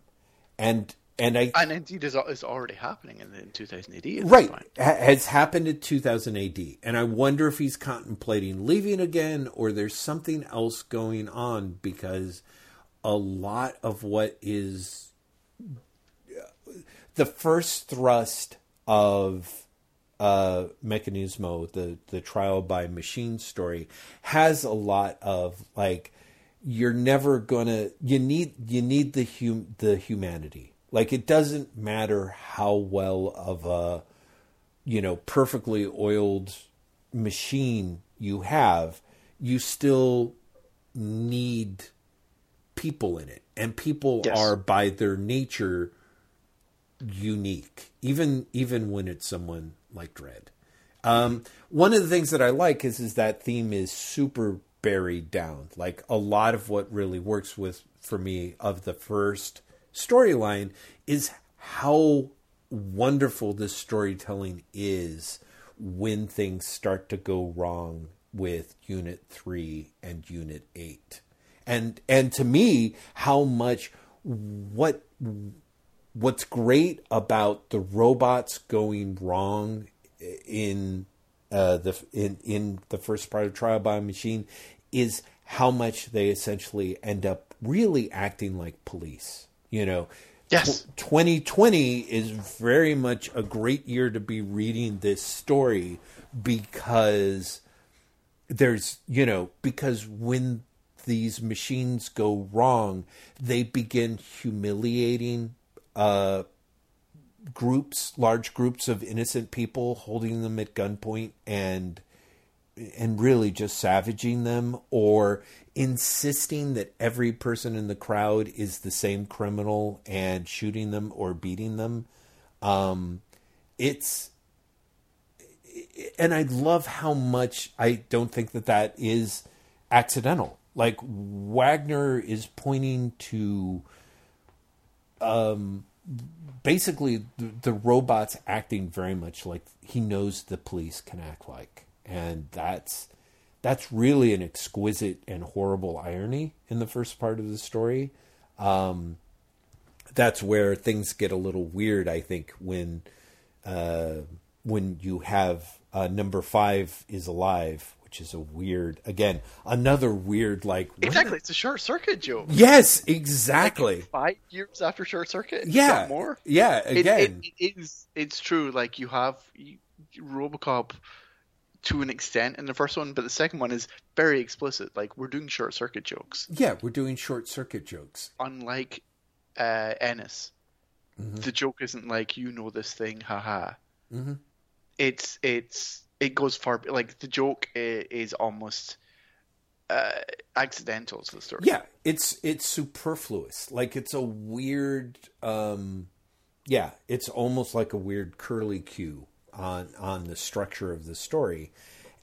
A: And and I
B: and indeed is is already happening in, in 2000 AD.
A: right ha- has happened in 2000 AD, and I wonder if he's contemplating leaving again, or there's something else going on because a lot of what is uh, the first thrust of uh, Mechanismo, the the trial by machine story, has a lot of like you're never gonna you need you need the hum the humanity. Like it doesn't matter how well of a you know perfectly oiled machine you have, you still need people in it, and people
B: Yes.
A: are by their nature unique, even even when it's someone like Dredd. Um, one of the things that I like is is that theme is super buried down. Like a lot of what really works with for me of the first storyline is how wonderful this storytelling is when things start to go wrong with unit 3 and unit 8 and and to me how much what what's great about the robots going wrong in uh, the in in the first part of Trial by Machine is how much they essentially end up really acting like police. You know,
B: Yes.
A: 2020 is very much a great year to be reading this story because there's you know because when these machines go wrong they begin humiliating uh groups large groups of innocent people holding them at gunpoint and and really just savaging them or insisting that every person in the crowd is the same criminal and shooting them or beating them um it's and I love how much I don't think that that is accidental. Like Wagner is pointing to, um, basically the, the robots acting very much like he knows the police can act like, and that's that's really an exquisite and horrible irony in the first part of the story. Um, that's where things get a little weird, I think, when uh, when you have uh, number five is alive, which is a weird, again, another weird like
B: Exactly, it's a short circuit joke.
A: Yes, exactly.
B: Five years after short circuit,
A: yeah,
B: more.
A: yeah. Again,
B: it, it is. It's true. Like you have you, RoboCop to an extent in the first one, but the second one is very explicit. Like we're doing short circuit jokes,
A: yeah, we're doing short circuit jokes.
B: unlike uh, Ennis.
A: Mhm.
B: The joke isn't like you know this thing, haha.
A: Mhm.
B: It's it's it goes far. Like the joke is, almost uh, accidental to the story.
A: Yeah, it's it's superfluous. Like it's a weird um yeah, it's almost like a weird curly cue on on the structure of the story.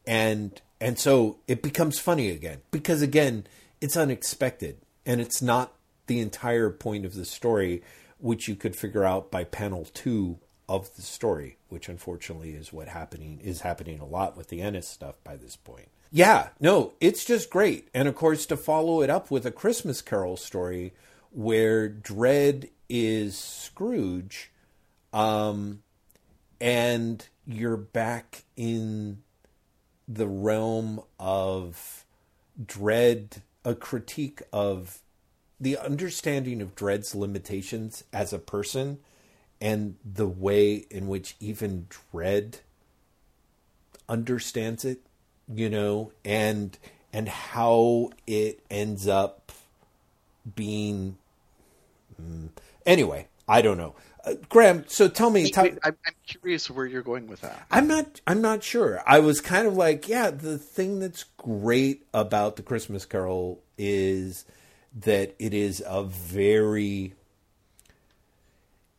A: And and so it becomes funny again because again, it's unexpected and it's not the entire point of the story which you could figure out by panel 2 of the story, which unfortunately is what happening is happening a lot with the Ennis stuff by this point. Yeah, no, it's just great. And of course to follow it up with a Christmas Carol story where Dredd is Scrooge um and you're back in the realm of dredd a critique of the understanding of dredd's limitations as a person and the way in which even dredd understands it you know and and how it ends up being mm, anyway i don't know uh, graham so tell me tell,
B: Wait, I'm, I'm curious where you're going with that.
A: I'm not. I'm not sure. I was kind of like, yeah. The thing that's great about the Christmas Carol is that it is a very.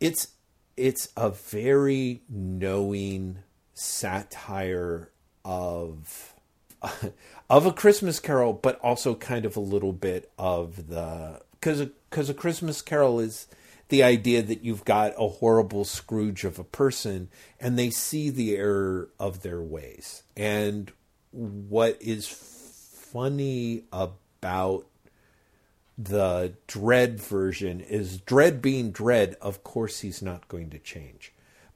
A: It's it's a very knowing satire of <laughs> of a Christmas Carol, but also kind of a little bit of the because because a Christmas Carol is the idea that you've got a horrible Scrooge of a person and they see the error of their ways. And what is funny about the Dredd version is Dredd being Dredd, Of course, he's not going to change,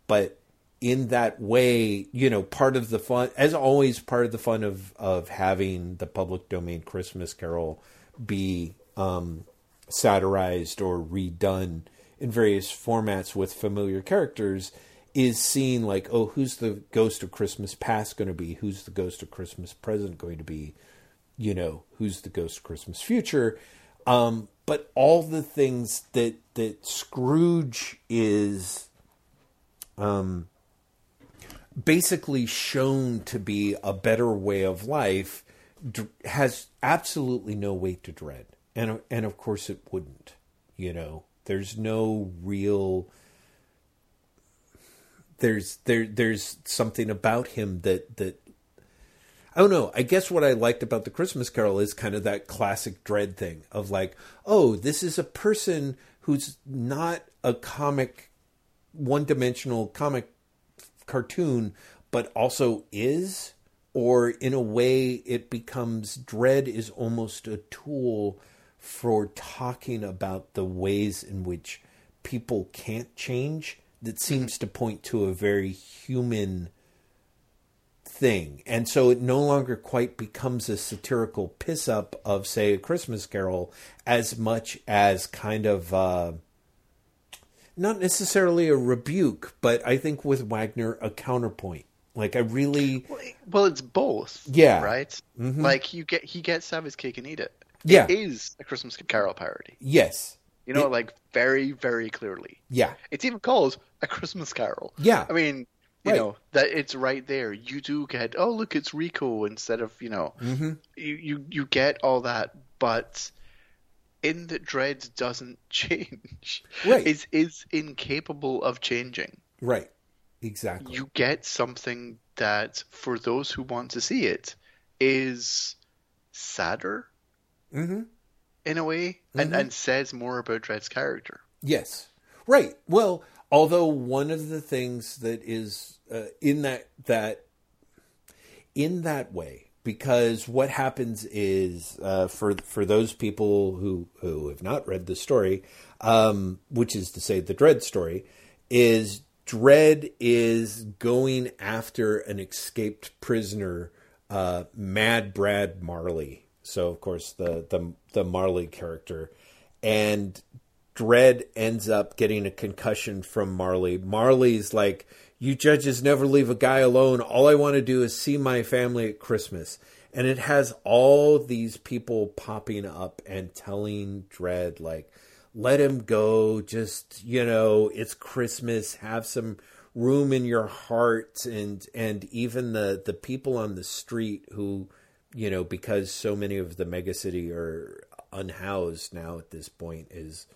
A: but in that way, you know, part of the fun, as always, part of the fun of of having the public domain Christmas Carol be um, satirized or redone in various formats with familiar characters is seeing like, oh, who's the ghost of Christmas past going to be? Who's the ghost of Christmas present going to be? You know, who's the ghost of Christmas future? Um, but all the things that that Scrooge is um, basically shown to be a better way of life has absolutely no weight to dredd, and and of course it wouldn't. You know, there's no real. There's there there's something about him that that Oh, I don't know. I guess what I liked about the Christmas Carol is kind of that classic dredd thing of like, oh, this is a person who's not a comic, one dimensional comic cartoon, but also is, or in a way, it becomes dredd is almost a tool for talking about the ways in which people can't change. That seems to point to a very human thing. And so it no longer quite becomes a satirical piss up of, say, a Christmas Carol as much as kind of uh, not necessarily a rebuke, but I think with Wagner a counterpoint. Like I really
B: well, it's both.
A: Yeah,
B: right. Mm-hmm. Like you get he gets to have his cake and eat it.
A: Yeah,
B: it is a Christmas Carol parody.
A: Yes,
B: you know,
A: it,
B: like very very clearly.
A: Yeah,
B: it's even called a Christmas Carol.
A: Yeah,
B: I mean, you right. know that it's right there. You do get oh look, it's Rico instead of you know
A: mm-hmm.
B: you you you get all that, but in that Dredd doesn't <laughs> change.
A: Right.
B: Is is incapable of changing.
A: Right. Exactly.
B: You get something that for those who want to see it is sadder
A: mm-hmm.
B: in a way mm-hmm. and, and says more about Dredd's character.
A: Yes. Right. Well, although one of the things that is uh, in that that in that way because what happens is uh, for for those people who who have not read the story, um, which is to say the dredd story, is dredd is going after an escaped prisoner, uh, Mad Brad Marley. So of course the the the Marley character, and Dredd ends up getting a concussion from Marley. Marley's like you judges never leave a guy alone. All I want to do is see my family at Christmas. And it has all these people popping up and telling Dredd, like, let him go. Just, you know, it's Christmas. Have some room in your heart. And, and even the, the people on the street who, you know, because so many of the megacity are unhoused now at this point is,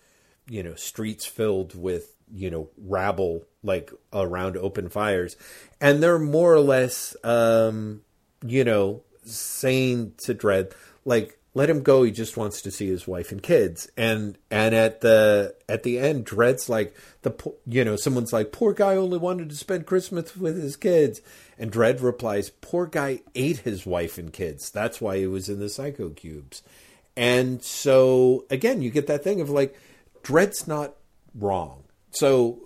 A: you know, streets filled with you know rabble like around open fires. And they're more or less um you know saying to dredd like let him go. He just wants to see his wife and kids. And and at the at the end dredd's like the you know someone's like poor guy only wanted to spend christmas with his kids. And dredd replies poor guy ate his wife and kids. That's why he was in the psycho cubes. And so again you get that thing of like Dredd's not wrong so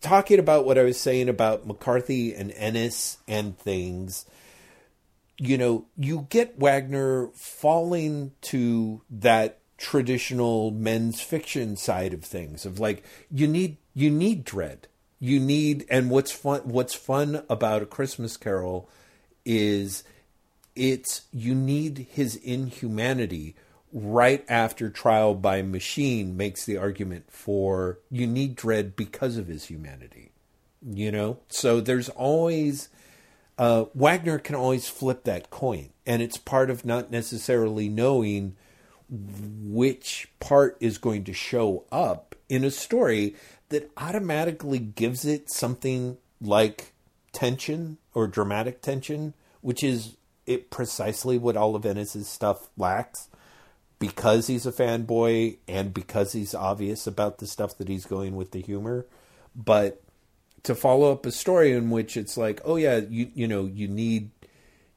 A: talking about what I was saying about McCarthy and Ennis and things, you know, you get Wagner falling to that traditional men's fiction side of things of like you need you need Dredd. You need and what's fun what's fun about a Christmas carol is it's you need his inhumanity right after Trial by Machine makes the argument for you need dredd because of his humanity. You know? So there's always. Uh, Wagner can always flip that coin. And it's part of not necessarily knowing which part is going to show up in a story that automatically gives it something like tension or dramatic tension, which is it precisely what all of Ennis's stuff lacks because he's a fanboy and because he's obvious about the stuff that he's going with the humor. But to follow up a story in which it's like, oh yeah, you you know, you need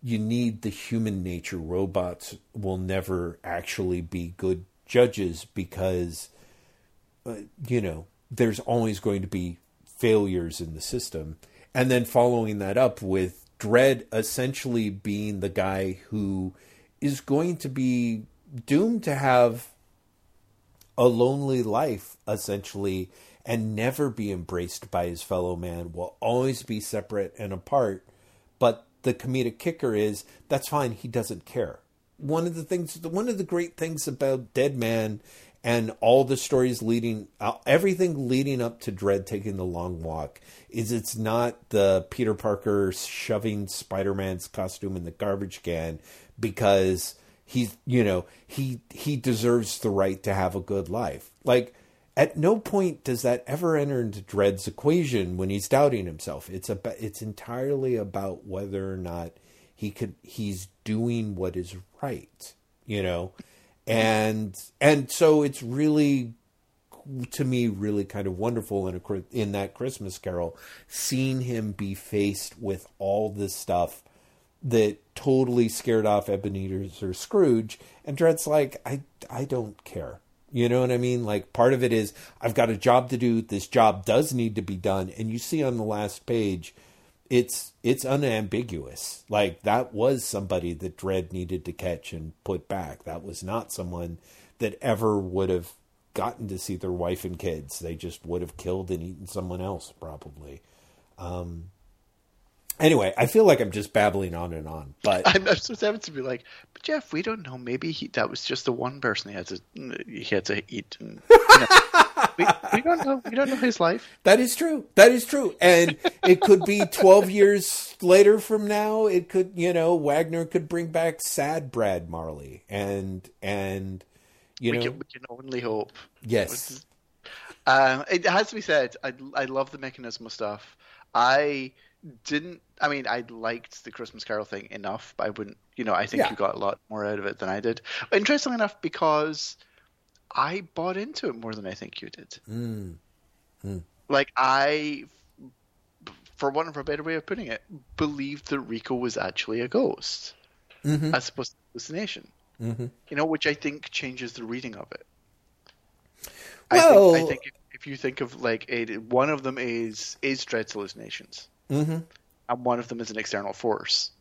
A: you need the human nature. Robots will never actually be good judges because uh, you know there's always going to be failures in the system, and then following that up with Dredd essentially being the guy who is going to be doomed to have a lonely life essentially and never be embraced by his fellow man. Will always be separate and apart. But the comedic kicker is that's fine he doesn't care. One of the things one of the great things about dead man and all the stories leading uh, everything leading up to dredd taking the long walk is it's not the Peter Parker shoving Spider-Man's costume in the garbage can because he's you know he he deserves the right to have a good life. Like at no point does that ever enter into Dredd's equation when he's doubting himself. It's a it's entirely about whether or not he could he's doing what is right you know? And and so it's really to me really kind of wonderful in a in that Christmas Carol, seeing him be faced with all this stuff that totally scared off Ebenezer Scrooge, and Dredd's like, I I don't care. You know what I mean? Like part of it is I've got a job to do. This job does need to be done, and you see on the last page, it's it's unambiguous. Like that was somebody that Dredd needed to catch and put back. That was not someone that ever would have gotten to see their wife and kids. They just would have killed and eaten someone else, probably. Um, anyway, I feel like I'm just babbling on and on, but
B: I'm, I'm just having to be like, but Jeff, we don't know. Maybe he, that was just the one person he had to he had to eat. And, you know, we, we, don't know. We don't know his life.
A: That is true. That is true, and it could be <laughs> 12 years later from now. It could, you know, Wagner could bring back sad Brad Marley, and and you
B: we
A: know,
B: can, we can only hope.
A: Yes.
B: Um, it has to be said, I I love the mechanism of stuff. I didn't. I mean, I liked the Christmas Carol thing enough, but I wouldn't. You know, I think
A: Yeah.
B: you got a lot more out of it than I did. Interestingly enough, because I bought into it more than I think you did.
A: Mm.
B: Like I, for want of a better way of putting it, believed that Rico was actually a ghost
A: Mhm.
B: as opposed to hallucination.
A: Mhm.
B: You know, which I think changes the reading of it.
A: Well-
B: I think, I think if, if you think of like a, one of them is is Dredd's hallucinations,
A: Mhm.
B: and one of them is an external force.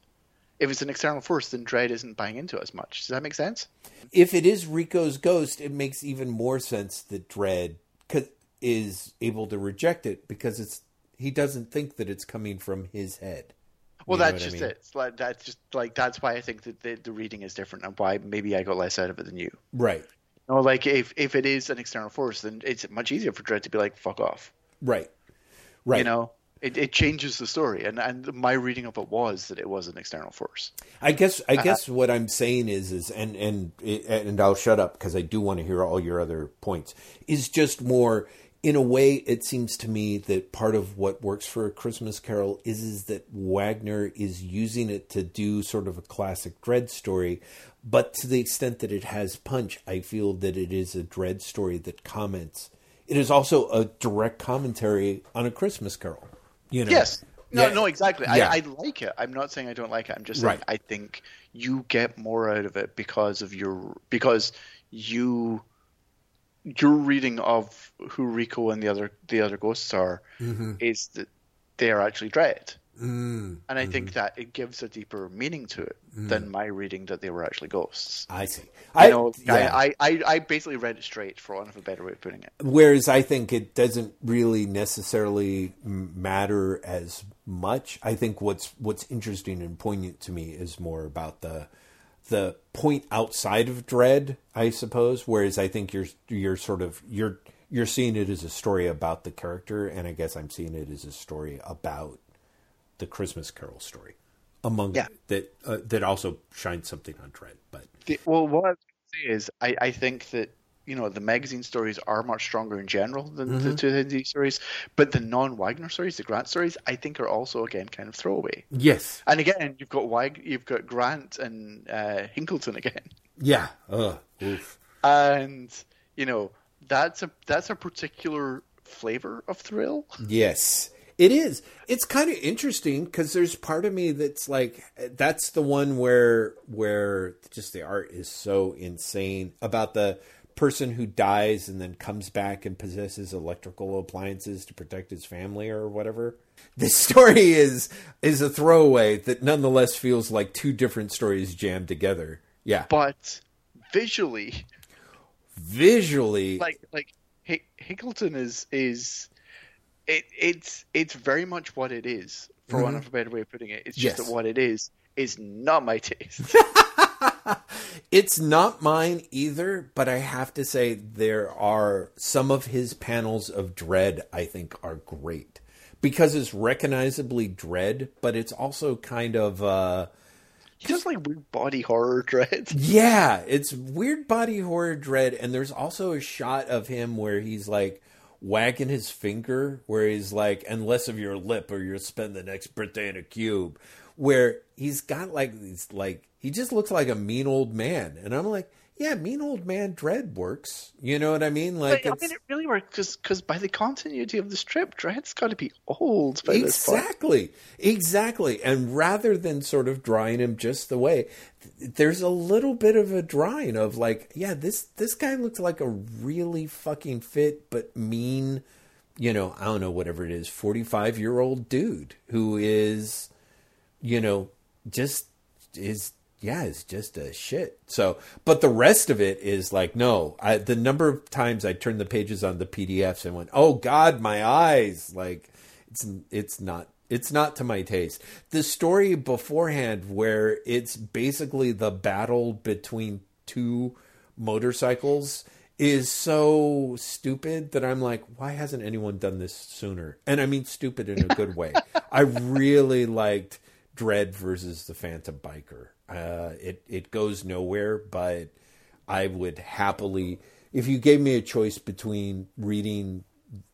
B: If it's an external force, then Dredd isn't buying into it as much. Does that make sense?
A: If it is Rico's ghost, it makes even more sense that Dredd c- is able to reject it because it's he doesn't think that it's coming from his head.
B: Well,
A: You
B: that's
A: what I
B: just
A: mean?
B: it. Like that's just like that's why I think that the, the reading is different, and why maybe I got less out of it than you.
A: Right.
B: No, like if if it is an external force, then it's much easier for Dredd to be like "fuck off."
A: Right. Right.
B: You know, it, it changes the story, and and my reading of it was that it was an external force.
A: I guess I uh-huh. guess what I'm saying is is and and and I'll shut up because I do want to hear all your other points. Is just more in a way. It seems to me that part of what works for a Christmas Carol is is that Wagner is using it to do sort of a classic Dredd story, but to the extent that it has punch, I feel that it is a Dredd story that comments. It is also a direct commentary on a Christmas Carol. You know.
B: Yes. No,
A: Yeah.
B: no, exactly.
A: Yeah.
B: I, I like it. I'm not saying I don't like it. I'm just saying
A: Right.
B: I think you get more out of it because of your because you your reading of who Rico and the other the other ghosts are
A: Mm-hmm.
B: is that they are actually Dredd.
A: Mm,
B: And I think that it gives a deeper meaning to it
A: Mm.
B: than my reading that they were actually ghosts.
A: I see.
B: You
A: I
B: know,
A: yeah.
B: I, I, I basically read it straight, for want of a better way of putting it.
A: Whereas I think it doesn't really necessarily matter as much. I think what's what's interesting and poignant to me is more about the the point outside of dredd, I suppose. Whereas I think you're you're sort of you're you're seeing it as a story about the character, and I guess I'm seeing it as a story about the Christmas Carol story. Among
B: Yeah.
A: that uh, that also shines something on dredd, but
B: The, well, what I was going to say is, I, I think that you know the magazine stories are much stronger in general than
A: Mm-hmm.
B: the 2000 stories, but the non-Wagner stories, the Grant stories, I think are also again kind of throwaway.
A: yes,
B: And again, you've got Wag, you've got Grant and uh, Hicklenton again, <laughs>
A: yeah, Ugh, oof.
B: and you know that's a that's a particular flavor of thrill.
A: Yes, it is. It's kind of interesting because there's part of me that's like, that's the one where where just the art is so insane about the person who dies and then comes back and possesses electrical appliances to protect his family or whatever. This <laughs> story is is a throwaway that nonetheless feels like two different stories jammed together. Yeah.
B: But visually,
A: visually,
B: like like H- Hicklenton is is it it's it's very much what it is. For mm-hmm. want of a better way of putting it, it's just yes. that what it is is not my taste. <laughs> <laughs>
A: it's not mine either, but I have to say there are some of his panels of dredd I think are great because it's recognizably dredd, but it's also kind of uh
B: just like weird body horror dredd. <laughs>
A: Yeah, it's weird body horror dredd, and there's also a shot of him where he's like wagging his finger, where he's like, "Unless of your lip, or you'll spend the next birthday in a cube." Where he's got like these like he just looks like a mean old man, and I'm like, yeah, mean old man Dredd works. You know what I mean? Like,
B: but, I mean, it really works because by the continuity of the strip, Dredd's got to be old by
A: exactly, exactly. And rather than sort of drawing him just the way, there's a little bit of a drawing of like, yeah, this this guy looks like a really fucking fit but mean, you know, I don't know whatever it is, forty five year old dude who is, you know, just is yeah, it's just a shit. So, but the rest of it is like, no, I, the number of times I turned the pages on the PDFs and went, oh God, my eyes. Like it's, it's not, it's not to my taste. The story beforehand where it's basically the battle between two motorcycles is so stupid that I'm like, why hasn't anyone done this sooner? And I mean stupid in a good way. <laughs> I really liked Dredd versus the Phantom Biker. Uh, it it goes nowhere, but I would happily, if you gave me a choice between reading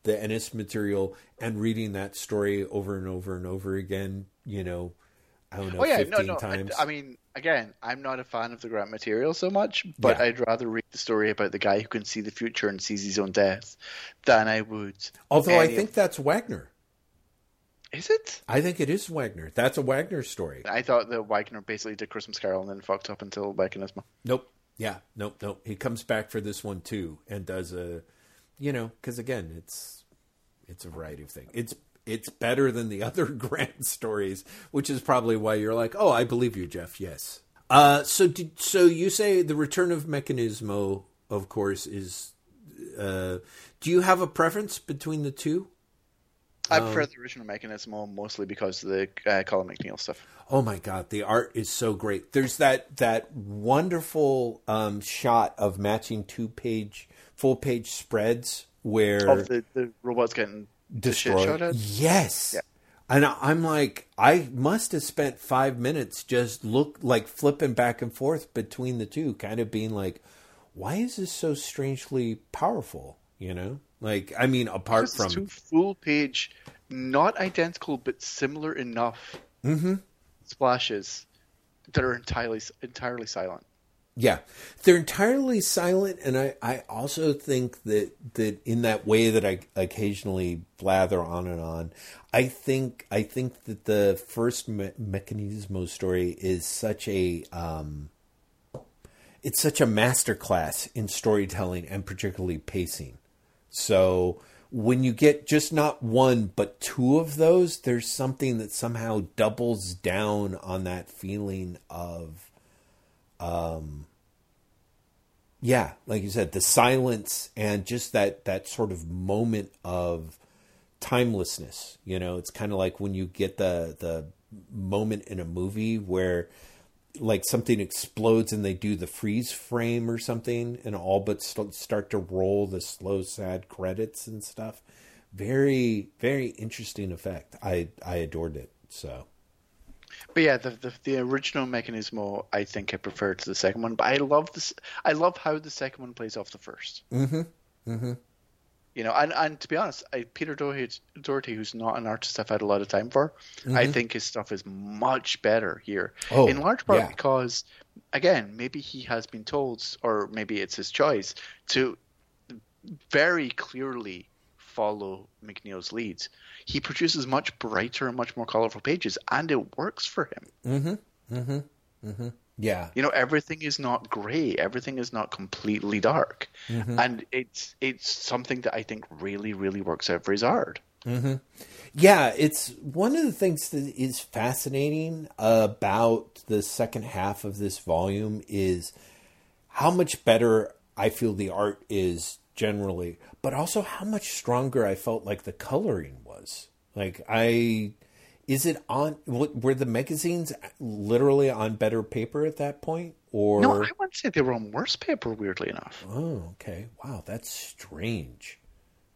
A: the Ennis material and reading that story over and over and over again, you know, I don't know, oh, yeah, 15 no, no. times.
B: I, I, mean, again, I'm not a fan of the Grant material so much, but yeah. I'd rather read the story about the guy who can see the future and sees his own death than I would.
A: Although I think of... that's Wagner.
B: Is it?
A: I think it is Wagner. That's a Wagner story.
B: I thought that Wagner basically did Christmas Carol and then fucked up until Mechanismo.
A: Nope. Yeah. Nope. Nope. He comes back for this one too and does a, you know, because again, it's it's a variety of things. It's it's better than the <laughs> other Grant stories, which is probably why you're like, oh, I believe you, Jeff. Yes. Uh, so did, so you say the return of Mechanismo, of course, is. Uh, do you have a preference between the two?
B: I prefer um, the original Mechanismo mostly because of the uh, Colin MacNeil stuff.
A: Oh my god, the art is so great. There's that that wonderful um, shot of matching two page full page spreads where
B: of the, the robots getting destroyed.
A: Yes. Yeah. And I'm like, I must have spent five minutes just look like flipping back and forth between the two, kind of being like, why is this so strangely powerful? You know? Like, I mean, apart from
B: two full page, not identical but similar enough
A: mm-hmm.
B: splashes that are entirely entirely silent.
A: Yeah, they're entirely silent, and I, I also think that that in that way that I occasionally blather on and on, I think I think that the first Me- Mechanismo story is such a um, it's such a masterclass in storytelling and particularly pacing. So when you get just not one but two of those, there's something that somehow doubles down on that feeling of, um, yeah, like you said, the silence and just that that sort of moment of timelessness. You know, it's kind of like when you get the the moment in a movie where like something explodes and they do the freeze frame or something and all but st- start to roll the slow sad credits and stuff. Very very interesting effect. I i adored it so.
B: But yeah the the, the original mechanismo i think i prefer to the second one but i love this i love how the second one plays off the first.
A: Mm-hmm. Mm-hmm
B: you know, and, and to be honest, I, Peter Doherty, Doherty, who's not an artist I've had a lot of time for, mm-hmm. I think his stuff is much better here. Oh, in large part yeah. because, again, maybe he has been told, or maybe it's his choice, to very clearly follow MacNeil's leads. He produces much brighter and much more colorful pages, and it works for him.
A: Mm-hmm. Mm-hmm. Mm-hmm. Yeah.
B: You know, everything is not grey. Everything is not completely dark,
A: Mm-hmm.
B: and it's it's something that I think really really works out for his art.
A: Yeah, it's one of the things that is fascinating about the second half of this volume is how much better I feel the art is generally, but also how much stronger I felt like the coloring was. Like I is it on were the magazines literally on better paper at that point or
B: No, I wouldn't say they were on worse paper. Weirdly enough,
A: Oh, okay. Wow, that's strange.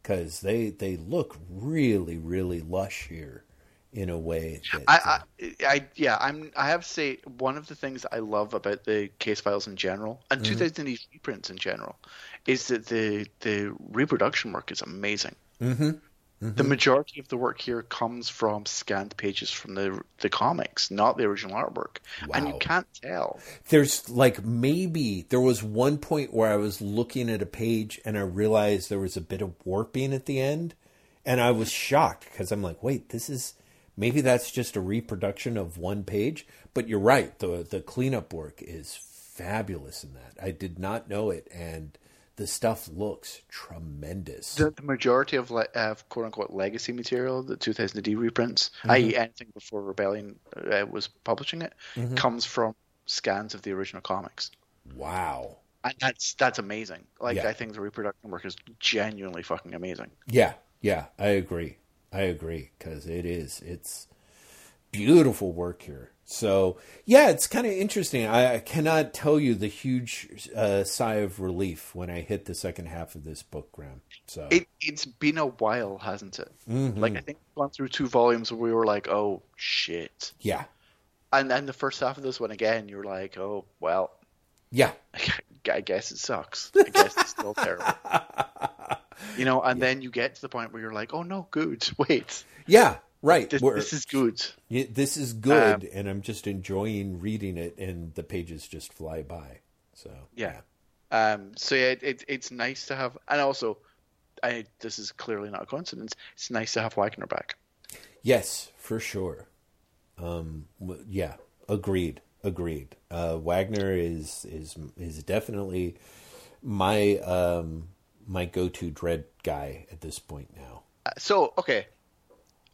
A: Cuz they they look really really lush here in a way that
B: I, I, I, yeah, I'm. I have to say one of the things I love about the case files in general and 2000 reprints in general is that the the reproduction work is amazing. Mm-hmm. Mm-hmm. The majority of the work here comes from scanned pages from the the comics, not the original artwork, and you can't tell.
A: there's like maybe there was one point where I was looking at a page and I realized there was a bit of warping at the end and I was shocked because I'm like, wait, this is maybe that's just a reproduction of one page, but you're right. The the cleanup work is fabulous in that. I did not know it and the stuff looks tremendous.
B: The, the majority of le- quote unquote legacy material, the 2000 AD reprints, i.e., anything before Rebellion uh, was publishing it, comes from scans of the original comics.
A: wow.
B: and that's that's amazing. Like
A: Yeah.
B: I think the reproduction work is genuinely fucking amazing.
A: Yeah, yeah, I agree. I agree because it is. It's beautiful work here. So yeah, it's kind of interesting. I, I cannot tell you the huge uh, sigh of relief when I hit the second half of this book, Graeme. So
B: It it's been a while, hasn't it? Like I think we've gone through two volumes where we were like, oh shit,
A: yeah,
B: and then the first half of this one again, you're like, oh well,
A: yeah, <laughs>
B: I guess it sucks. I guess it's still terrible. <laughs> You know, and then you get to the point where you're like, oh no, good. <laughs> Wait,
A: yeah. Right.
B: this, this is good.
A: This is good, and I'm just enjoying reading it, and the pages just fly by. So
B: Yeah. Um, so yeah, it, it, it's nice to have, and also, I this is clearly not a coincidence. It's nice to have Wagner back.
A: Yes, for sure. Um, yeah, agreed, agreed. Uh, Wagner is is is definitely my um, my go to dredd guy at this point now.
B: Uh, So okay,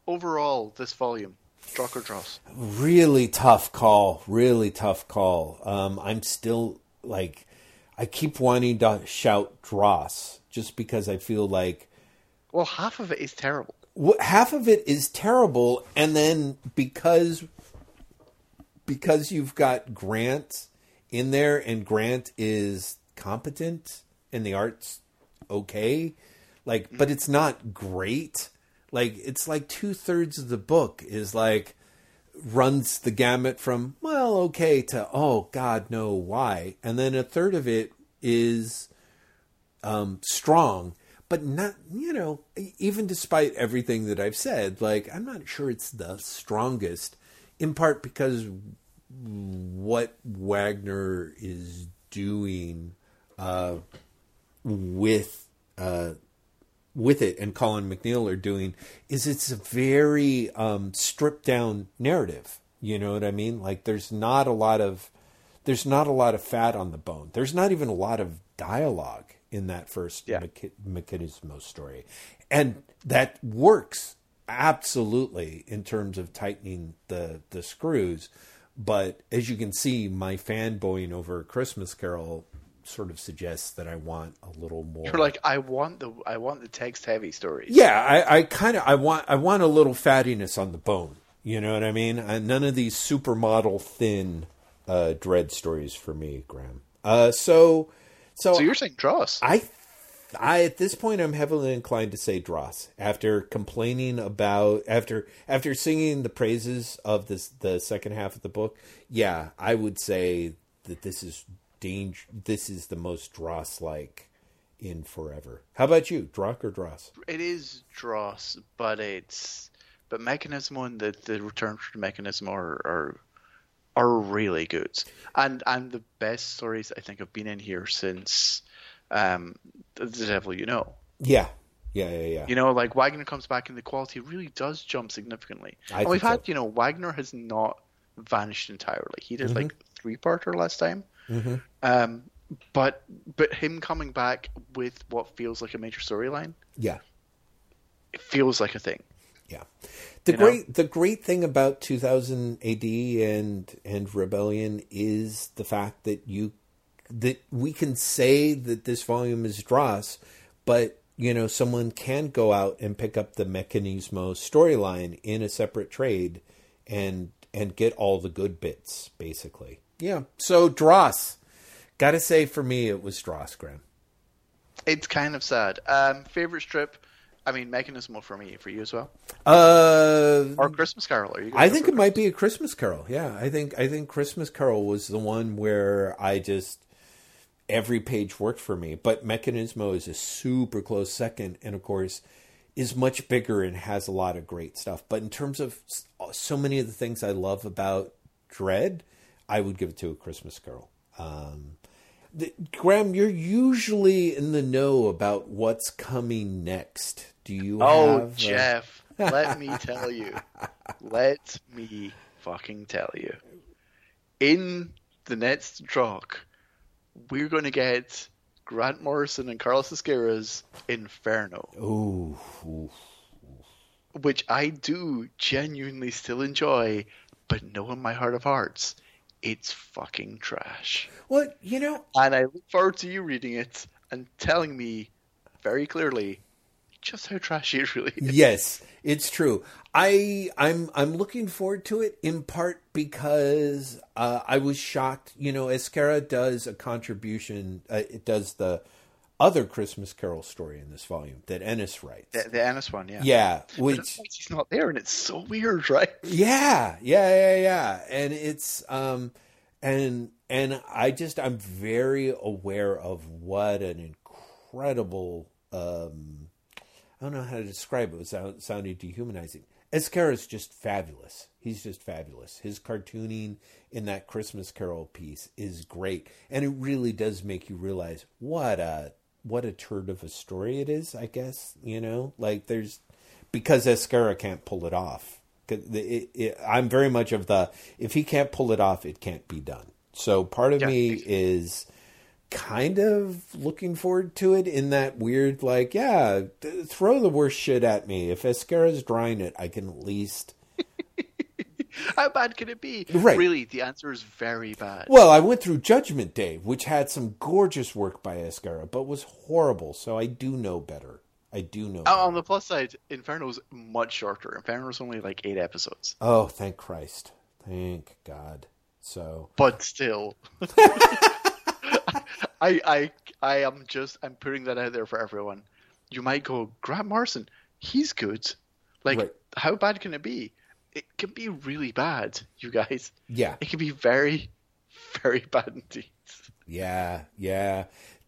B: overall, this volume, Drokk or Dross?
A: Really tough call. Really tough call. Um, I'm still like, I keep wanting to shout Dross just because I feel like
B: Well, half of it is terrible.
A: half of it is terrible and then because because you've got grant in there and grant is competent and the art's okay like but it's not great like it's like two-thirds of the book is like runs the gamut from well okay to oh god no why and then a third of it is um, strong, but not, you know, even despite everything that I've said, like, I'm not sure it's the strongest, in part because what Wagner is doing uh, with. Uh, with it and Colin MacNeil are doing is it's a very um, stripped down narrative. You know what I mean? Like there's not a lot of there's not a lot of fat on the bone. There's not even a lot of dialogue in that first
B: Yeah.
A: Mach- Machismo story, and that works absolutely in terms of tightening the the screws. But as you can see, my fanboying over Christmas Carol sort of suggests that I want a little more.
B: You're like, I want the I want the text heavy stories.
A: Yeah, I, I kind of I want I want a little fattiness on the bone. You know what I mean? Uh, none of these supermodel thin uh, dredd stories for me, Graeme. Uh, so, so,
B: So you're saying Dross?
A: I, I at this point I'm heavily inclined to say Dross after complaining about after after singing the praises of this the second half of the book. Yeah, I would say that this is danger. This is the most Dross like in forever. How about you, Drokk or Dross?
B: It is Dross, but it's but Mechanismo and the the return to Mechanismo are, are are really good, and and the best stories I think have been in here since um the Devil You Know.
A: Yeah, yeah, yeah, yeah.
B: You know, like Wagner comes back and the quality really does jump significantly.
A: I
B: and we've had,
A: so.
B: you know, Wagner has not vanished entirely. He did
A: Mhm.
B: like three parter last time.
A: Mm-hmm.
B: Um, but but him coming back with what feels like a major storyline,
A: Yeah.
B: it feels like a thing.
A: Yeah. The
B: You know?
A: great the great thing about 2000 AD and and Rebellion is the fact that you that we can say that this volume is Dross, but you know someone can go out and pick up the Mechanismo storyline in a separate trade and and get all the good bits basically. Yeah. So Dross, got to say for me it was Dross, Graeme.
B: It's kind of sad. Um, favorite strip. I mean, Mechanismo for me, for you as well,
A: Uh
B: or Christmas Carol. Are you?
A: I think it might be a Christmas Carol. Yeah, I think I think Christmas Carol was the one where I just every page worked for me. But Mechanismo is a super close second, and of course is much bigger and has a lot of great stuff. But in terms of so many of the things I love about Dredd, I would give it to a Christmas Carol. Um, the, Graeme, you're usually in the know about what's coming next. Do you?
B: Oh,
A: have, uh,
B: Jeff, let me <laughs> tell you. Let me fucking tell you. In the next talk, we're going to get Grant Morrison and Carlos Ezquerra's Inferno,
A: Ooh, ooh.
B: which I do genuinely still enjoy, but know in my heart of hearts, it's fucking trash.
A: Well, you know,
B: And I look forward to you reading it and telling me very clearly just how trashy it really is.
A: yes, it's true. I I'm I'm looking forward to it in part because uh, I was shocked. You know, Ezquerra does a contribution. Uh, it does the other Christmas Carol story in this volume that Ennis writes.
B: The, the Ennis one, yeah.
A: yeah, which
B: it's he's not there, and it's so weird, <laughs> right?
A: yeah, yeah, yeah, yeah, and it's um, and and I just I'm very aware of what an incredible um, I don't know how to describe it without sounding dehumanizing. Ezquerra is just fabulous. He's just fabulous. His cartooning in that Christmas Carol piece is great, and it really does make you realize what a what a turd of a story it is. I guess you know, like there's because Ezquerra can't pull it off. It, it, I'm very much of the if he can't pull it off, it can't be done. So part of
B: Yeah,
A: me
B: exactly.
A: is kind of looking forward to it in that weird like yeah th- throw the worst shit at me if Ezquerra's drawing it I can at least <laughs>
B: How bad can it be?
A: Right.
B: Really, the answer is very bad.
A: well I went through Judgment Day which had some gorgeous work by Ezquerra but was horrible so I do know better I do know
B: Oh, on the plus side, Inferno's much shorter. Inferno's only like eight episodes,
A: oh thank Christ thank God so
B: but still, <laughs> I, I, I am just I'm putting that out there for everyone. You might go, Grant Morrison, he's good. Like,
A: Right.
B: how bad can it be? It can be really bad, you guys.
A: yeah
B: It can be very, very bad indeed.
A: Yeah, yeah.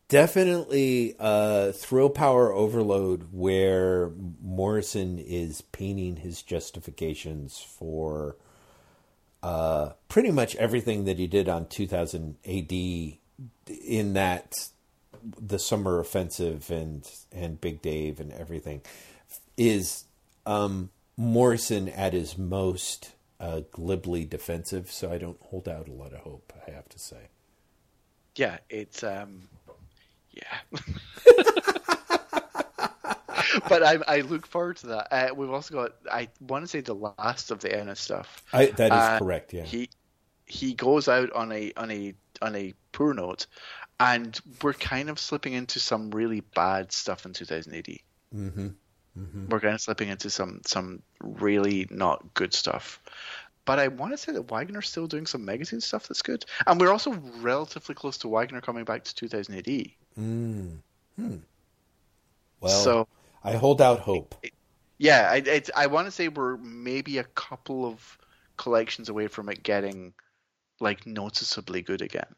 A: Definitely uh thrill power overload where Morrison is painting his justifications for uh pretty much everything that he did on 2000 AD in that the summer offensive and and Big Dave and everything is um Morrison at his most uh glibly defensive so I don't hold out a lot of hope I have to say.
B: Yeah, it's um, yeah. <laughs> but I I look forward to that. Uh, we've also got I want to say the last of the Ennis stuff.
A: I, that is
B: Uh,
A: correct. Yeah.
B: He he goes out on a on a on a poor note, and we're kind of slipping into some really bad stuff in 2000 AD.
A: mm-hmm.
B: We're kind of slipping into some some really not good stuff. But I want to say that Wagner's still doing some magazine stuff that's good, and we're also relatively close to Wagner coming back to 2000 AD.
A: Mm. Hmm. Well,
B: so
A: I hold out hope.
B: Yeah, I, I want to say we're maybe a couple of collections away from it getting like noticeably good again.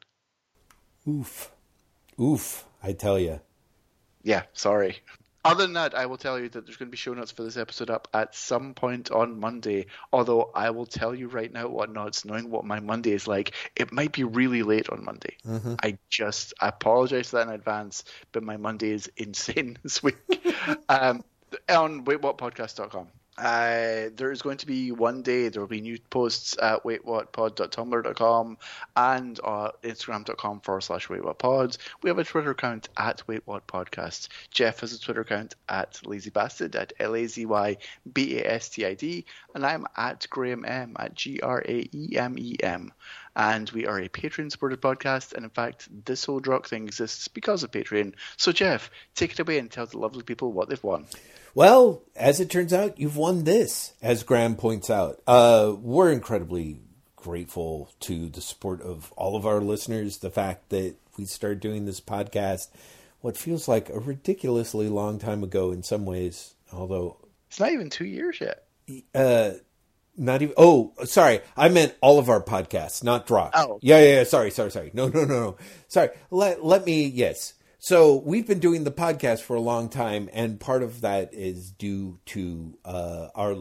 A: Oof, oof! I tell you.
B: Yeah, sorry. Other than that, I will tell you that there's going to be show notes for this episode up at some point on Monday. Although I will tell you right now what notes, knowing what my Monday is like, it might be really late on Monday.
A: Mm-hmm.
B: I just I apologize for that in advance, but my Monday is <laughs> insane this week. <laughs> um, on waitwhatpodcast.com. Uh, there is going to be one day there will be new posts at waitwhatpod.tumblr.com and uh, instagram.com forward slash waitwhatpod. We have a Twitter account at waitwhatpodcast. Jeff has a Twitter account at lazybastard at L-A-Z-Y-B-A-S-T-I-D and I'm at Graeme M at G-R-A-E-M-E-M. And we are a Patreon supported podcast and in fact this whole drop thing exists because of Patreon. So Jeff, take it away and tell the lovely people what they've won.
A: Well, as it turns out, you've won this, as Graeme points out. Uh, we're incredibly grateful to the support of all of our listeners. The fact that we started doing this podcast, what feels like a ridiculously long time ago in some ways, although
B: it's not even two years yet.
A: Uh, not even. Oh, sorry. I meant all of our podcasts, not drops.
B: Oh,
A: yeah, yeah, yeah. Sorry, sorry, sorry. No, no, no, no. Sorry. Let let me. Yes. So we've been doing the podcast for a long time, and part of that is due to uh, our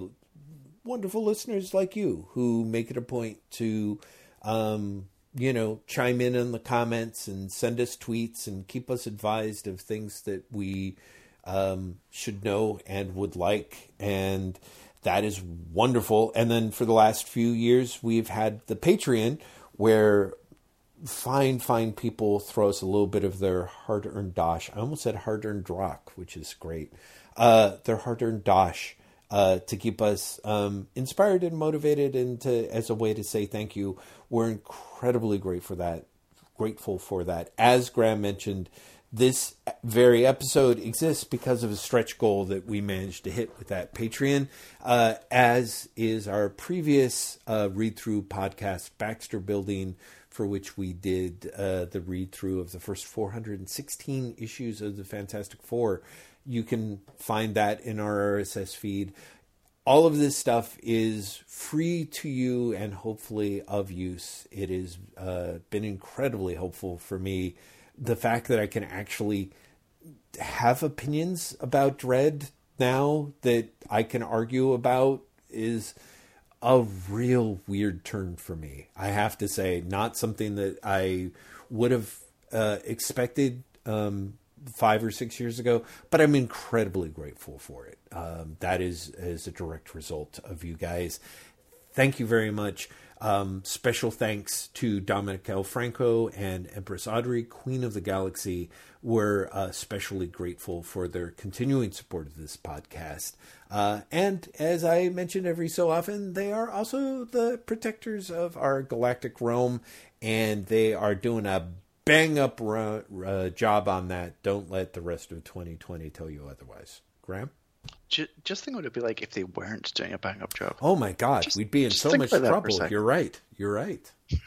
A: wonderful listeners like you who make it a point to, um, you know, chime in in the comments and send us tweets and keep us advised of things that we um, should know and would like. And that is wonderful. And then for the last few years, we've had the Patreon where fine, fine people throw us a little bit of their hard earned dosh. I almost said hard earned drokk, which is great. Uh, their hard earned dosh uh, to keep us um, inspired and motivated, and to as a way to say thank you. We're incredibly grateful for that. Grateful for that. As Graeme mentioned, this very episode exists because of a stretch goal that we managed to hit with that Patreon, uh, as is our previous uh, read through podcast, Baxter Building for which we did uh, the read through of the first 416 issues of the Fantastic Four. You can find that in our RSS feed. All of this stuff is free to you and hopefully of use. It has uh, been incredibly helpful for me. The fact that I can actually have opinions about Dredd now that I can argue about is a real weird turn for me. I have to say, not something that I would have uh, expected um, five or six years ago, but I'm incredibly grateful for it. Um, that is is a direct result of you guys. Thank you very much. Um, special thanks to Dominic L. Franco and Empress Audrey, Queen of the Galaxy. We're uh, especially grateful for their continuing support of this podcast. Uh, and as I mentioned every so often, they are also the protectors of our galactic realm, and they are doing a bang up uh, job on that. Don't let the rest of 2020 tell you otherwise. Graeme?
B: Just think what it'd be like if they weren't doing a bang up job.
A: Oh my God, just, we'd be in so much trouble. You're right. You're right. <laughs>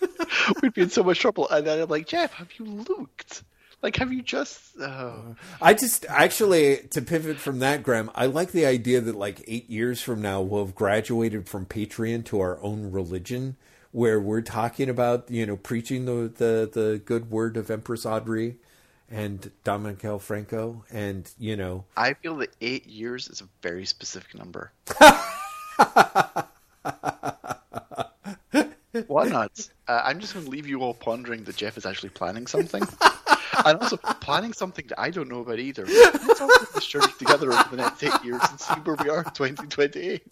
A: <laughs>
B: we'd be in so much trouble. And then I'm like, Jeff, have you looked? Like, have you just? Oh.
A: I just actually to pivot from that, Graeme. I like the idea that like eight years from now we'll have graduated from Patreon to our own religion, where we're talking about you know preaching the the, the good word of Empress Audrey and Dominic Franco, and you know.
B: I feel that eight years is a very specific number. <laughs> Why not? Uh, I'm just going to leave you all pondering that Jeff is actually planning something <laughs> and also planning something that I don't know about either. Let's all put this journey together over the next eight years and see where we are in 2028.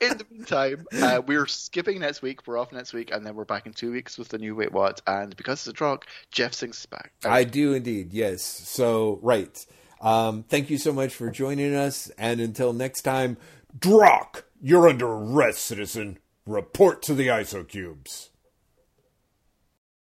B: In the meantime, uh, we're skipping next week. We're off next week, and then we're back in two weeks with the new Wait What. And because it's a drug, Jeff sings back.
A: I do indeed, yes. So, right. Um, thank you so much for joining us. And until next time, Drokk, you're under arrest, citizen. Report to the ISO cubes.